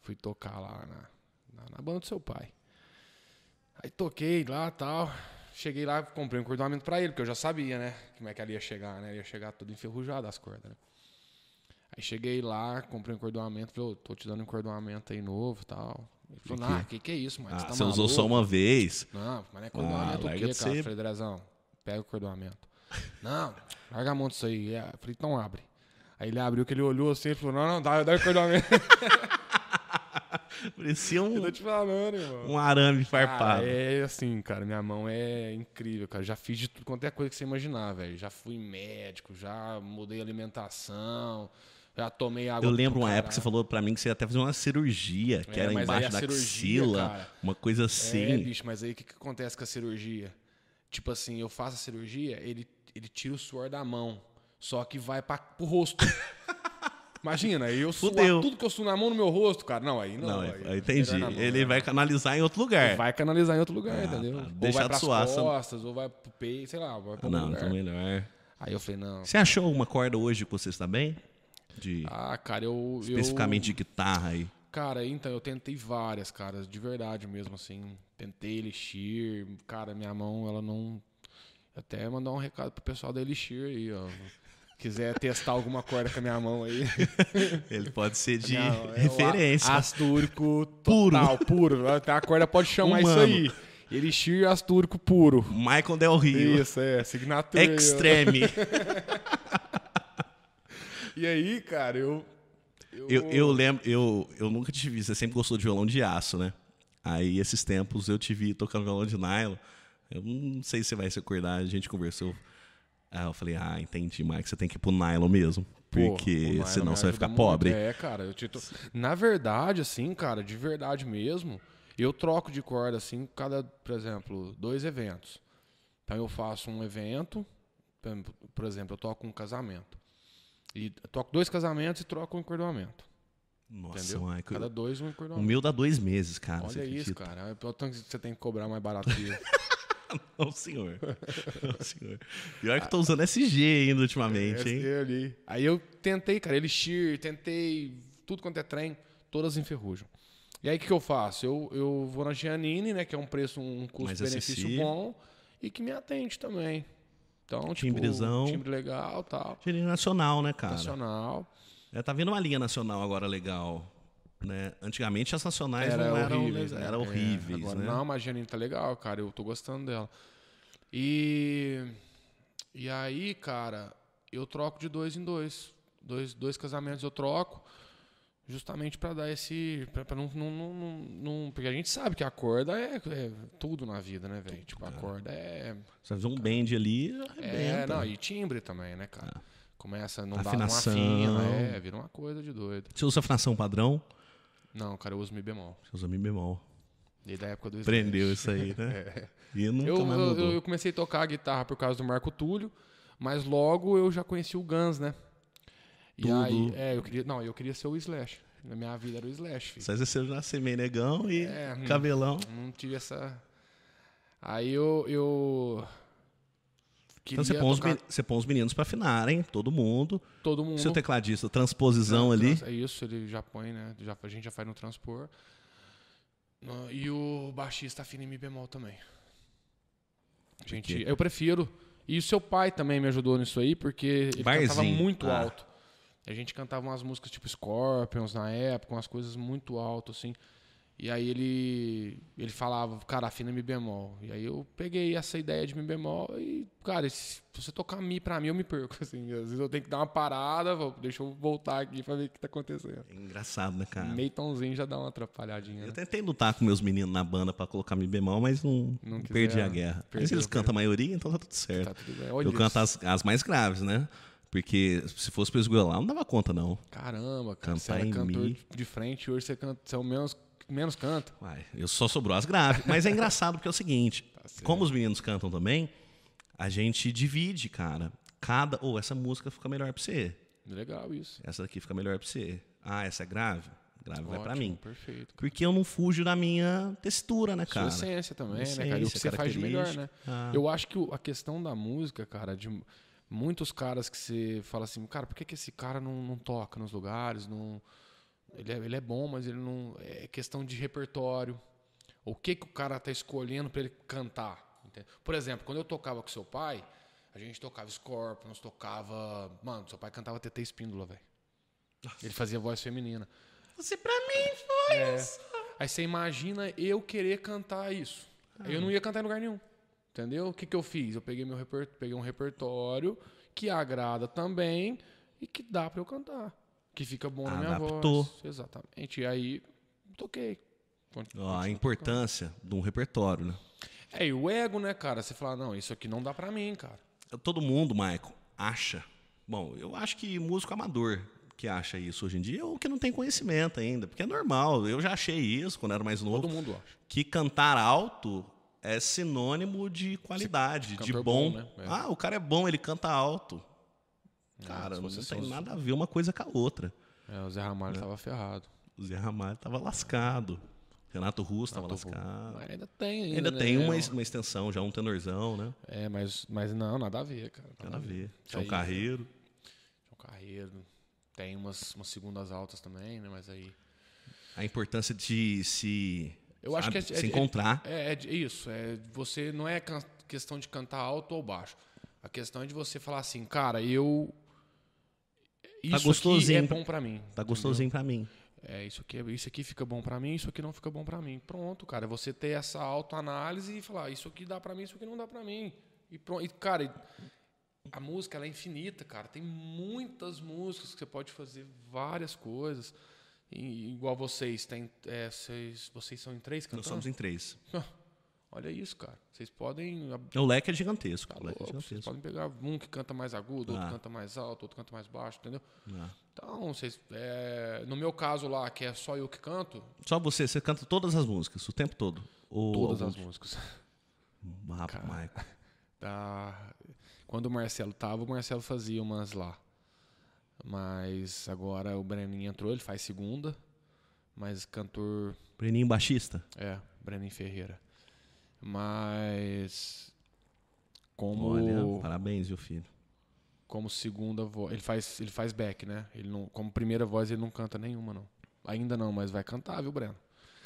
fui tocar lá na, na, na banda do seu pai. Aí toquei lá tal. Cheguei lá, comprei um cordoamento pra ele, porque eu já sabia, né? Como é que ela ia chegar, né? Ia chegar tudo enferrujado as cordas, né? Aí cheguei lá, comprei um encordoamento, falei, ô, tô te dando um encordoamento aí novo e tal. Ele falou, ah, que que é isso, mano? Ah, Você tá você usou só maluco?" uma vez. Não, mas não é encordoamento o larga quê, cara? ser- Eu falei, Drezão, pega o encordoamento. Não, larga a mão disso aí. Eu falei, então abre. Aí ele abriu, que ele olhou assim, ele falou, não, não, dá, dá encordoamento. Parecia eu um, tô te falando, irmão. um arame farpado. é assim, cara, minha mão é incrível, cara. Já fiz de tudo quanto é coisa que você imaginar, velho. Já fui médico, já mudei alimentação, já tomei água. Eu lembro uma época que você caralho. falou pra mim que você ia até fazer uma cirurgia, que É, era embaixo da cirurgia, axila, cara, uma coisa É, assim. bicho, mas aí o que, que acontece com a cirurgia? Tipo assim, eu faço a cirurgia, ele, ele tira o suor da mão, só que vai pra, pro rosto. Imagina, aí eu suar Fudeu. tudo que eu suo na mão no meu rosto, cara. Não, aí não. não, aí, entendi. mão, Ele né? vai canalizar em outro lugar. vai canalizar em outro lugar, Ah, entendeu? tá. Ou Deixar vai de suar, costas, ou vai pro peito, sei lá, vai pra não, lugar. então melhor. Aí eu falei, não. Você achou alguma corda hoje que você está bem? De, Ah, cara, eu. especificamente de eu, guitarra aí. Cara, então, eu tentei várias, cara, de verdade mesmo, assim. Tentei Elixir, cara, minha mão, ela não. Até mandar um recado pro pessoal da Elixir aí, ó. Quiser testar alguma corda com a minha mão aí. Ele pode ser de Não, referência. Astúrico Puro. total, puro. A corda pode chamar Humano. isso aí. Elixir Astúrico puro. Michael Del Rio. Isso, é, ó. Extreme. E aí, cara, eu. Eu, eu lembro, eu, eu nunca te vi, você sempre gostou de violão de aço, né? Aí, esses tempos, eu te vi tocando violão de nylon. Eu não sei se você vai se acordar, a gente conversou. Aí eu falei, ah, entendi, Mike, você tem que ir pro nylon mesmo. Pô, Porque o nylon senão você vai ficar muito. pobre. É, cara, eu te to- Na verdade, assim, cara, de verdade mesmo, eu troco de corda, assim, cada, por exemplo, dois eventos. Então eu faço um evento, por- exemplo, eu toco um casamento. E toco dois casamentos e troco um encordoamento. Nossa, Entendeu? Mike. Cada dois um O encordoamento. meu dá dois meses, cara. Olha isso, acredita? cara. É o tanto que você tem que cobrar mais barato que. Não, senhor. Não, senhor. Pior que eu tô usando SG ainda ultimamente, hein? Esse ali. Aí eu tentei, cara, Elixir, tentei tudo quanto é trem, todas enferrujam. E aí o que, que eu faço? Eu, eu vou na Giannini, né, que é um preço, um custo-benefício bom e que me atende também. Então, tipo, Timbrezão. timbre legal, tal, Gerente nacional, né, cara? nacional. É, tá vindo uma linha nacional agora legal. Né? Antigamente as nacionais Era não eram horríveis, né? eram É, horríveis agora, né? Não, mas a Giannini tá legal, cara, eu tô gostando dela. E, e aí, cara, eu troco de dois em dois. Dois, dois casamentos eu troco, justamente pra dar esse. Pra não, não, não, não- Porque a gente sabe que a corda é, é tudo na vida, né, velho? Tipo, a corda é. Você fazer um bend ali, É, arrebenta. não, e timbre também, né, cara? Começa, não dá, não Afinação. afina, é, vira uma coisa de doido. Você usa afinação padrão, Não, cara, eu uso Mi bemol. você usa Mi bemol. Desde a época do Prendeu isso aí, né? E nunca É. Eu, mais eu, mudou. eu comecei a tocar guitarra por causa do Marco Túlio, mas logo eu já conheci o Guns, né? E Tudo. aí, é, eu queria, não, eu queria ser o Slash. Na minha vida era o Slash, filho. Às vezes você já negão e É, hum. cabelão. Não tive essa. Aí eu. eu Então você põe, os, tocar men- você põe os meninos pra afinarem, todo mundo. todo mundo. Seu tecladista, transposição Não, ali. trans- É isso, ele já põe, né? Já, a gente já faz no transpor. E o baixista afina em Mi bemol também. Gente, eu prefiro. E o seu pai também me ajudou nisso aí, porque ele cantava Barzinho. muito Ah. alto. A gente cantava umas músicas tipo Scorpions na época, umas coisas muito alto, assim. E aí ele ele falava, cara, afina Mi bemol. E aí eu peguei essa ideia de Mi bemol e, cara, se você tocar Mi pra mim, eu me perco. Assim, às vezes eu tenho que dar uma parada, vou- deixa eu voltar aqui pra ver o que tá acontecendo. É engraçado, né, cara? Meio tomzinho já dá uma atrapalhadinha. Eu Né? tentei lutar com meus meninos na banda pra colocar Mi bemol, mas não, Não quiseram. perdi a guerra. Mas Perdeu, eles cantam a maioria, então tá tudo certo. Tá tudo eu canto isso. as, as mais graves, né? Porque se fosse pra esgoelar, não dava conta, não. Caramba, cara. Você Cantar era em cantor Mi. de frente, hoje você, canta, você é o menos, menos canta. Uai, eu só sobrou as graves. Mas é engraçado porque é o seguinte: Tá como os meninos cantam também, a gente divide, cara. Cada. Ou essa música fica melhor pra você. Legal isso. Essa daqui fica melhor pra você. Ah, essa é grave? Grave vai pra Ótimo, mim. Perfeito. Porque eu não fujo da minha textura, né, cara? Sua essência também, Essência, né, cara? E o que você faz de melhor, né? Ah. Eu acho que a questão da música, cara, de muitos caras que você fala assim, cara, por que, que esse cara não, não toca nos lugares? Não... Ele, é, ele é bom, mas ele não. É questão de repertório. O que, que o cara tá escolhendo pra ele cantar? entende? Por exemplo, quando eu tocava com seu pai, a gente tocava Scorpions, tocava. Mano, seu pai cantava TT Espíndola, velho. Ele fazia voz feminina. Você pra mim foi É. isso. Aí você imagina eu querer cantar isso. Aí eu não ia cantar em lugar nenhum. Entendeu? O que, que eu fiz? Eu peguei, meu reper... peguei um repertório que agrada também e que dá pra eu cantar. Que fica bom na minha Adaptou. voz. Exatamente. E aí, toquei. Continu- Ó, a continuo importância de um repertório, né? tocando. É, e o ego, né, cara? Você fala, não, isso aqui não dá pra mim, cara. Todo mundo, Michael, acha. Bom, eu acho que músico amador que acha isso hoje em dia ou que não tem conhecimento ainda, porque é normal. Eu já achei isso quando era mais novo. Todo mundo acha. que cantar alto é sinônimo de qualidade, de cantor bom. bom, né? É. Ah, o cara é bom, ele canta alto. Cara, se não você tem nada a ver uma coisa com a outra. É, o Zé Ramalho tava ferrado. O Zé Ramalho tava lascado. Renato Russo tava Renato lascado. Mas ainda tem ainda, Ainda né? tem uma, uma extensão, já um tenorzão, né? É, mas, mas não, nada a ver, cara. Nada a ver. João aí- Carreiro. João Carreiro. Tem umas, umas segundas altas também, né? Mas aí. A importância de se, Eu acho sabe, que é- se é- encontrar. É, é de- isso. É, você não é questão de cantar alto ou baixo. A questão é de você falar assim, cara, eu. Isso aqui gostosinho é pra- bom pra mim. Tá entendeu? gostosinho pra mim. É, isso aqui, isso aqui fica bom pra mim, isso aqui não fica bom pra mim. Pronto, cara. É você ter essa autoanálise e falar, isso aqui dá pra mim, isso aqui não dá pra mim. E pronto. E, cara, a música ela é infinita, cara. Tem muitas músicas que você pode fazer várias coisas. E, igual vocês, tem, é, vocês, vocês são em três Nós cantando? somos em três. Olha isso, cara. Vocês podem. O leque é gigantesco. Tá o leque é louco, vocês gigantesco. podem pegar um que canta mais agudo, outro Ah. canta mais alto, outro canta mais baixo, entendeu? Ah. Então, vocês. é, no meu caso lá, que é só eu que canto, Só você, você canta todas as músicas, o tempo todo. Ou todas alguns- as músicas. Rapaz, Michael. Da... Quando o Marcelo tava, o Marcelo fazia umas lá. Mas agora o Breninho entrou, ele faz segunda. Mas cantor. Breninho baixista. É, Breninho Ferreira. Mas. Como. Olha, parabéns, viu, filho? como segunda voz. Ele faz, ele faz back, né? Ele não, como primeira voz, ele não canta nenhuma, não. Ainda não, mas vai cantar, viu, Breno?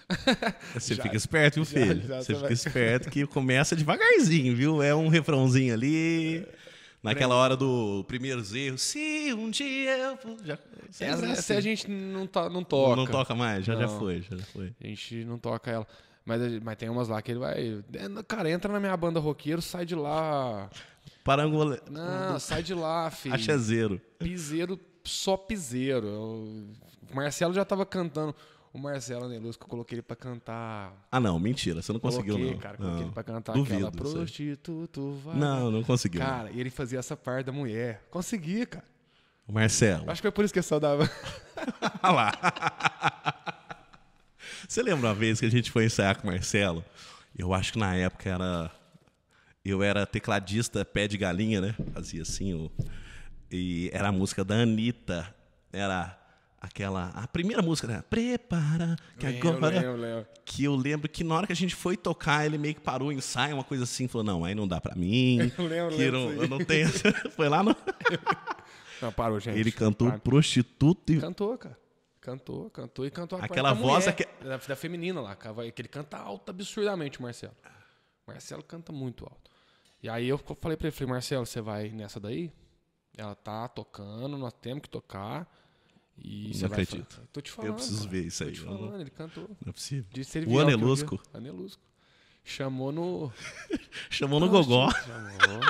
Você Já- fica esperto, viu, filho? já você você fica vai- esperto que começa devagarzinho, viu? É um refrãozinho ali. Naquela hora do primeiros erros. Se um dia eu. Já, Essa, é essa assim. a gente não, tá, não toca. Não toca mais? Já, já Não. foi, já foi. A gente não toca ela. Mas, mas tem umas lá que ele vai. é, Cara, entra na minha banda roqueiro, sai de lá. Parangole... Não, sai de lá, filho. Achazeiro. Piseiro, só piseiro. O Marcelo já tava cantando. O Marcelo Neluz, que eu coloquei ele pra cantar. Ah, não, mentira. Você não conseguiu, coloquei, não. cara, coloquei não. ele pra cantar Duvido aquela prostituto vai. Não, não conseguiu. Cara, e ele fazia essa parte da mulher. Consegui, cara. O Marcelo. Acho que foi por isso que é saudável. Olha lá. Você lembra uma vez que a gente foi ensaiar com o Marcelo? Eu acho que na época era. Eu era tecladista pé de galinha, né? Fazia assim. O... E era a música da Anitta. Era aquela. A primeira música, né? Prepara, que agora. lembro, lembro. Que eu lembro que na hora que a gente foi tocar, ele meio que parou o ensaio, uma coisa assim, falou: não, aí não dá pra mim. Eu lembro, que não, eu não tenho. foi lá no. Não, parou, gente. Ele cantou Para. prostituto e Cantou, cara. Cantou, cantou e cantou a Aquela voz mulher, aque- da, da feminina lá, que ele canta alto absurdamente, Marcelo. Marcelo canta muito alto. E aí eu falei pra ele, falei, Marcelo, você vai nessa daí? Ela tá tocando, nós temos que tocar. E Não acredito. Tô te falando. preciso cara. ver isso Tô aí, te eu não- falando, ele cantou. Não é possível. O eu Anelusco? Anelusco. Chamou no. Chamou no gogó. Chamou.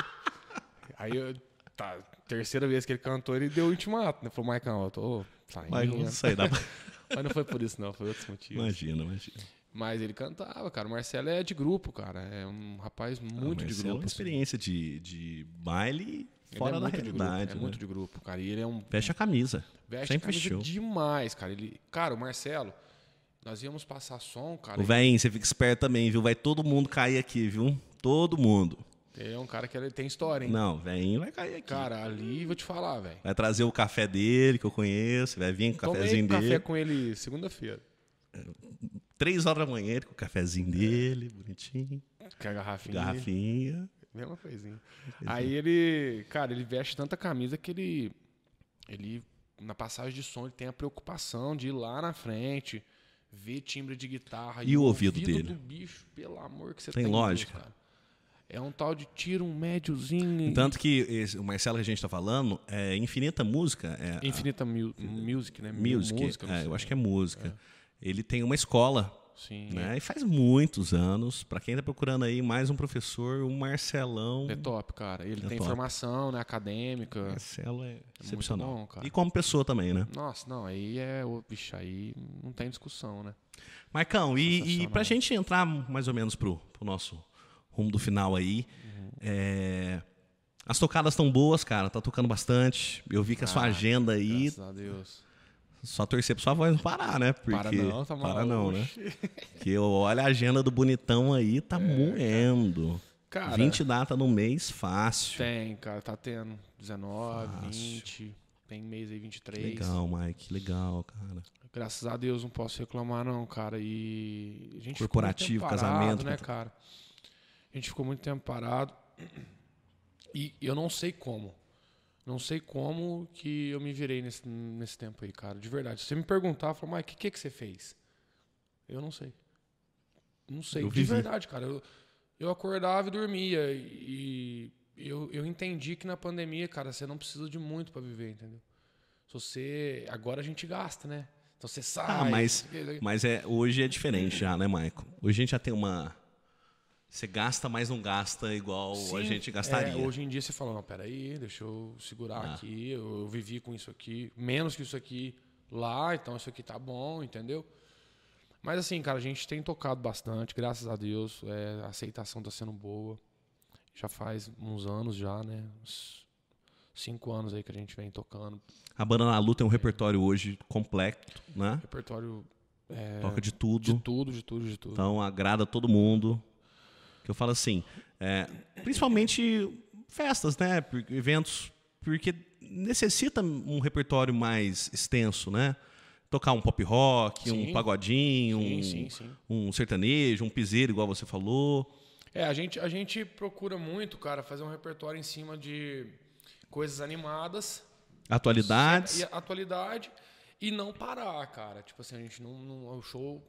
Aí, eu, tá, terceira vez que ele cantou, ele deu o ultimato, né? Falou, Maicon, eu tô saindo. Mas não sai da. Mas não foi por isso, não, foi outros motivos. Imagina, imagina. Mas ele cantava, cara. O Marcelo é de grupo, cara. É um rapaz muito de Marcelo é grupo. uma assim. experiência de, de baile fora é da grupo, realidade. É né? muito de grupo, cara. E ele é um. Veste a camisa. Veste Sempre camisa vestiu. demais, cara. Ele, cara, o Marcelo, nós íamos passar som, cara. O velhinho, você fica esperto também, viu? Vai todo mundo cair aqui, viu? Todo mundo. Ele é um cara que ele tem história, hein? Não, velhinho vai cair aqui. Cara, ali vou te falar, velho. Vai trazer o café dele, que eu conheço, vai vir com o Tomei cafezinho café dele. com ele segunda-feira. Três horas da manhã, ele com o cafezinho dele, bonitinho. Que é a garrafinha. Garrafinha. Mesma coisinha. Aí ele, cara, ele veste tanta camisa que ele, ele na passagem de som ele tem a preocupação de ir lá na frente, ver timbre de guitarra E o ouvido dele? do bicho, pelo amor que você Tem tem. Deus, lógica? cara. É um tal de tiro, um médiozinho. Tanto que esse, o Marcelo que a gente está falando é Infinita Música. É, Infinita mu Music, né? Music. Música, é, eu acho que é música. Ele tem uma escola. Sim. Né? E faz muitos anos. Para quem está procurando aí mais um professor, o Marcelão. É top, cara. Ele É tem top. formação, né? Acadêmica. Marcelo é excepcional. bom, e como pessoa também, né? Nossa, não, aí é. ô, Vixe, aí não tem discussão, né? Marcão, e, e Sensacional. pra gente entrar mais ou menos pro, pro nosso rumo do final aí, Uhum. é, as tocadas estão boas, cara, tá tocando bastante. Eu vi que a sua Ah, agenda aí, Graças a Deus. só torcer pra sua voz não parar, né? Porque, Para não, tá Para não, né? maluco. Porque eu olho a agenda do bonitão aí, tá moendo. É, Cara, 20 data no mês, fácil. Tem, cara, tá tendo 19, 20, tem mês aí 23. Legal, Mike, legal, cara. Graças a Deus não posso reclamar não, cara. E a gente Corporativo, parado, casamento, né, cara? A gente ficou muito tempo parado. E eu não sei como. Não sei como que eu me virei nesse, nesse tempo aí, cara. De verdade. Se você me perguntar, eu falo, mas o que, que que você fez? Eu não sei. Não sei. Eu de vivi. verdade, cara. Eu, eu acordava e dormia. E eu, eu entendi que na pandemia, cara, você não precisa de muito pra viver, entendeu? Se você. Agora a gente gasta, né? Então você sai. Ah, mas, mas é, hoje é diferente já, né, Maicon? Hoje a gente já tem uma. Você gasta, mas não gasta igual a Sim, gente gastaria. é, hoje em dia você fala, não, peraí, deixa eu segurar Ah. aqui, eu, eu vivi com isso aqui, menos que isso aqui lá, então isso aqui tá bom, entendeu? Mas assim, cara, a gente tem tocado bastante, graças a Deus, é, a aceitação tá sendo boa. Já faz uns anos já, né? Uns cinco anos aí que a gente vem tocando. A banda na luta tem um repertório hoje completo, né? Repertório é, Toca de tudo. de tudo, de tudo, de tudo. Então agrada todo mundo. Que eu falo assim, é, principalmente festas, né? Eventos, porque necessita um repertório mais extenso, né? Tocar um pop rock, um Sim. pagodinho, Sim, um, sim, um sertanejo, um piseiro, igual você falou. É, a gente, a gente procura muito, cara, fazer um repertório em cima de coisas animadas, Atualidades. E atualidade e não parar, cara. Tipo assim, a gente não. não o show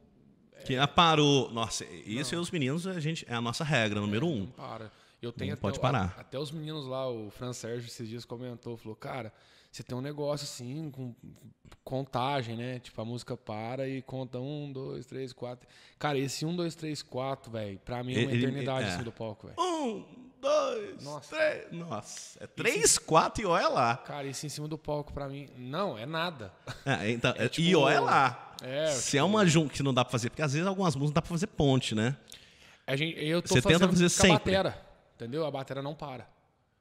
Que ah, parou. Nossa, isso e os meninos, a gente, é a nossa regra, número um. não para. Eu tenho Não até, pode parar. a- até os meninos lá, o Fran Sérgio esses dias comentou, falou, cara, você tem um negócio assim, com contagem, né? Tipo, a música para e conta um, dois, três, quatro. Cara, esse um, dois, três, quatro, velho, pra mim é uma Ele- eternidade é. assim do palco, velho. Um, dois, Nossa. três. Nossa, é três, quatro e olha lá. Cara, isso em cima do palco pra mim, não, é nada. É, então, É e tipo- olha lá. É, Se é uma junta que não dá pra fazer, porque às vezes algumas músicas não dá pra fazer ponte, né? A gente, eu tô Você tenta fazendo fazer com sempre. a batera, entendeu? A batera não para.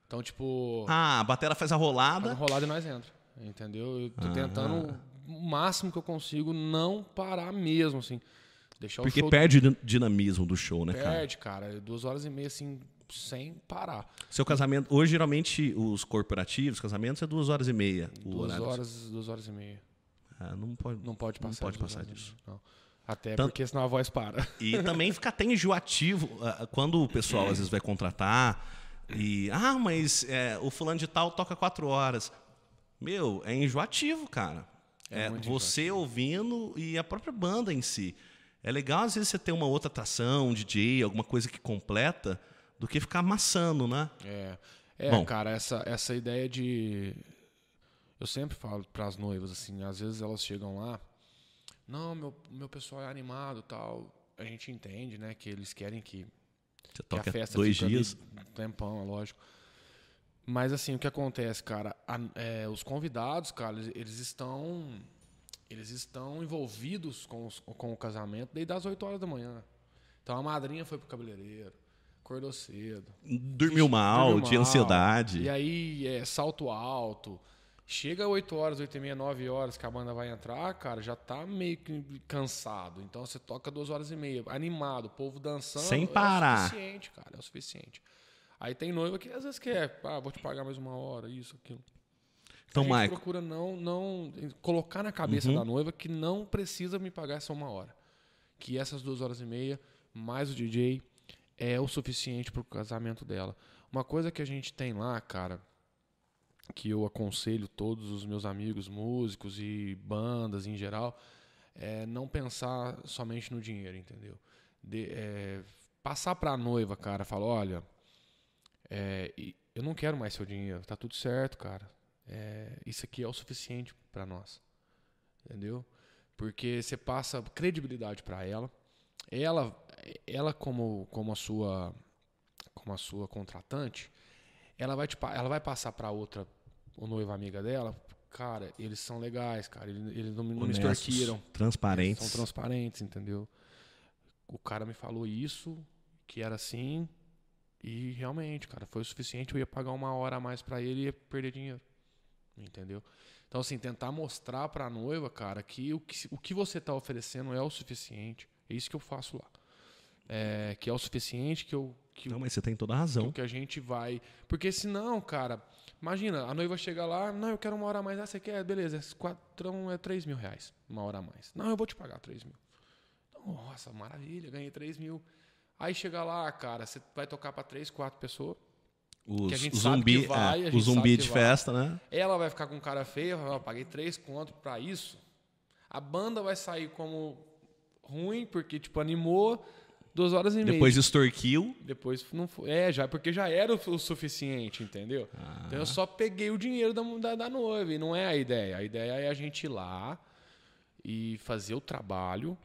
Então, tipo, Ah, a batera faz a faz rolada. a rolada e nós entra, entendeu? Eu Ah. tô tentando o máximo que eu consigo não parar mesmo, assim. Deixar Porque o show perde o dinamismo do show, né, cara? perde, cara. Duas horas e meia, assim, sem parar. Seu casamento. Hoje, geralmente, os corporativos, casamentos, é duas horas e meia. o Duas horário. horas, duas horas e meia. Ah, não pode. Não pode passar. pode de duas passar disso. meia, não. Até Tanto- porque senão a voz para. E também fica até enjoativo ah, quando o pessoal às vezes vai contratar e. Ah, mas é, o fulano de tal toca quatro horas. Meu, é enjoativo, cara. É É, você ouvindo e a própria banda em si. É legal, às vezes, você ter uma outra atração, um DJ, alguma coisa que completa, do que ficar amassando, né? É, é Bom. cara, essa, essa ideia de. Eu sempre falo para as noivas, assim, às vezes elas chegam lá, não, meu, meu pessoal é animado tal. A gente entende, né, que eles querem que, Você que a toca festa dois ali dias. um tempão, é lógico. Mas assim, o que acontece, cara, a- é, os convidados, cara, eles, eles estão. Eles estão envolvidos com, os- com o casamento desde as 8 horas da manhã. Então a madrinha foi pro cabeleireiro, acordou cedo, Dormiu mal, Dormiu tinha mal. ansiedade. E aí é salto alto. Chega 8 horas, 8 e meia, 9 horas que a banda vai entrar, cara, já tá meio que cansado. Então você toca 2 horas e meia, animado, o povo dançando. Sem É parar. o suficiente, cara, é o suficiente. Aí tem noiva que às vezes quer, ah, vou te pagar mais uma hora, isso, aquilo. Então, a gente procura não, não colocar na cabeça Uhum. da noiva que não precisa me pagar essa uma hora. Que essas duas horas e meia, mais o DJ, é o suficiente pro casamento dela. Uma coisa que a gente tem lá, cara, que eu aconselho todos os meus amigos músicos e bandas em geral, é não pensar somente no dinheiro, entendeu? De- é, passar pra noiva, cara, falar, olha, é, eu não quero mais seu dinheiro, tá tudo certo, cara. É, isso aqui é o suficiente para nós, entendeu? Porque você passa credibilidade para ela, ela, ela como, como a sua, como a sua contratante, ela vai te, ela vai passar para outra, o noiva amiga dela, cara, eles são legais, cara, eles, eles não, não me extorquiram, transparentes, são transparentes, entendeu? O cara me falou isso, que era assim, e realmente, cara, foi o suficiente. Eu ia pagar uma hora a mais para ele e ia perder dinheiro. Entendeu? Então, assim, tentar mostrar pra noiva, cara, que o que, o que você tá oferecendo é o suficiente. É isso que eu faço lá. É, que é o suficiente que eu. Que não, mas você tem toda a razão. Que, que a gente vai. Porque senão, cara, imagina, a noiva chega lá, não, eu quero uma hora a mais. Ah, você quer? Beleza, esse quatrão é 3 mil reais. Uma hora a mais. Não, eu vou te pagar 3 mil. Nossa, maravilha, ganhei 3 mil. Aí chega lá, cara, você vai tocar para três, quatro pessoas. Os, que a gente o zumbi, vai, é, o zumbi de festa, né? Ela vai ficar com cara feia, eu paguei três contos para isso. A banda vai sair como ruim, porque, tipo, animou duas horas e meia. Depois extorquiu. Depois não foi. É, já, porque já era o, o suficiente, entendeu? Ah. Então eu só peguei o dinheiro da, da, da noiva, e não é a ideia. A ideia é a gente ir lá e fazer o trabalho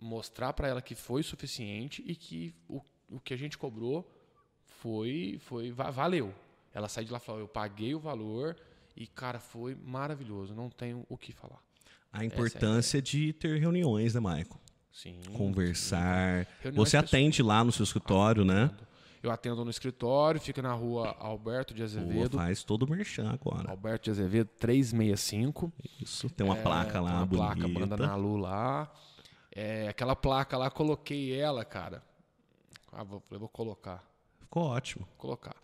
mostrar para ela que foi suficiente e que o, o que a gente cobrou foi, foi valeu. Ela sai de lá e falou: Eu paguei o valor e, cara, foi maravilhoso. Não tenho o que falar. A importância é a de ter reuniões, né, Maicon? Sim. Conversar. Sim. Você atende lá no seu escritório, né? Eu atendo no escritório, fica na rua Alberto de Azevedo. Pô, faz todo o merchan agora. Alberto de Azevedo, 365. Isso, tem uma é, placa lá, tem uma bonita. placa Branda Nalu lá. É, aquela placa lá, coloquei ela, cara. Ah, vou, vou colocar. Ficou ótimo. Vou colocar.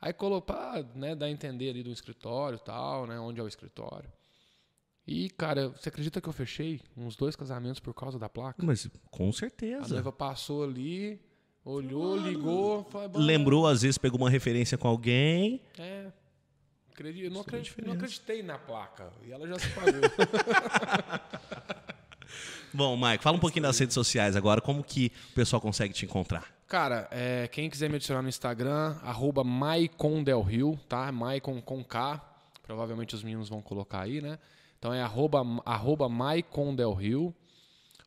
Aí colocar, né, dá a entender ali do escritório tal, né, onde é o escritório. E, cara, você acredita que eu fechei uns dois casamentos por causa da placa? Mas com certeza. A noiva passou ali, olhou, ligou. Falou, Lembrou, às vezes pegou uma referência com alguém. É. Acredito, não, acreditei, não acreditei na placa. E ela já se pagou. Bom, Mike, fala um pouquinho das redes sociais agora, como que o pessoal consegue te encontrar? Cara, é, quem quiser me adicionar no Instagram, arroba MaiconDelRio, tá? Maicon com K. Provavelmente os meninos vão colocar aí, né? Então é arroba, arroba MaiconDelRio.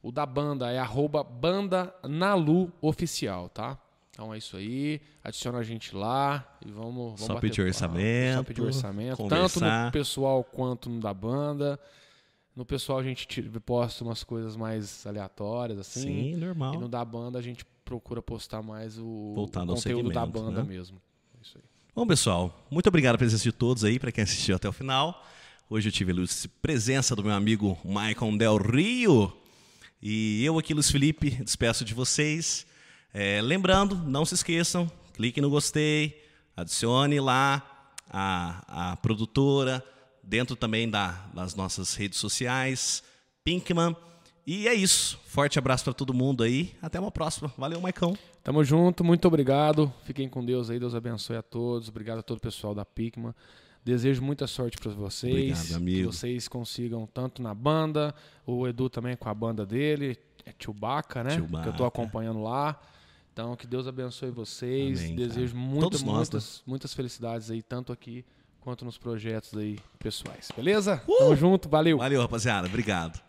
O da banda é arroba Banda Nalu Oficial, tá? Então é isso aí. Adiciona a gente lá e vamos. vamos só pedir orçamento. Só pedir orçamento. Tanto no pessoal quanto no da banda. No pessoal a gente posta umas coisas mais aleatórias, assim. Sim, normal. E no da banda a gente procura postar mais o conteúdo da banda né? mesmo. É isso aí. Bom, pessoal, muito obrigado pela presença de todos aí, para quem assistiu até o final. Hoje eu tive a presença do meu amigo Maicon Del Rio. E eu aqui, Luiz Felipe, despeço de vocês. É, lembrando, não se esqueçam, clique no gostei, adicione lá a, a produtora, dentro também da, das nossas redes sociais, Pinkman. E é isso. Forte abraço para todo mundo aí. Até uma próxima. Valeu, Maicão. Tamo junto, muito obrigado. Fiquem com Deus aí, Deus abençoe a todos. Obrigado a todo o pessoal da Pinkman. Desejo muita sorte para vocês. Obrigado, amigo. Que vocês consigam tanto na banda, o Edu também com a banda dele, é Chewbacca, né? Chewbacca. Que eu tô acompanhando lá. Então, que Deus abençoe vocês. Amém, Desejo muitas, muitas, muitas felicidades aí, tanto aqui quanto nos projetos aí pessoais. Beleza? Uh! Tamo junto, valeu. Valeu, rapaziada. Obrigado.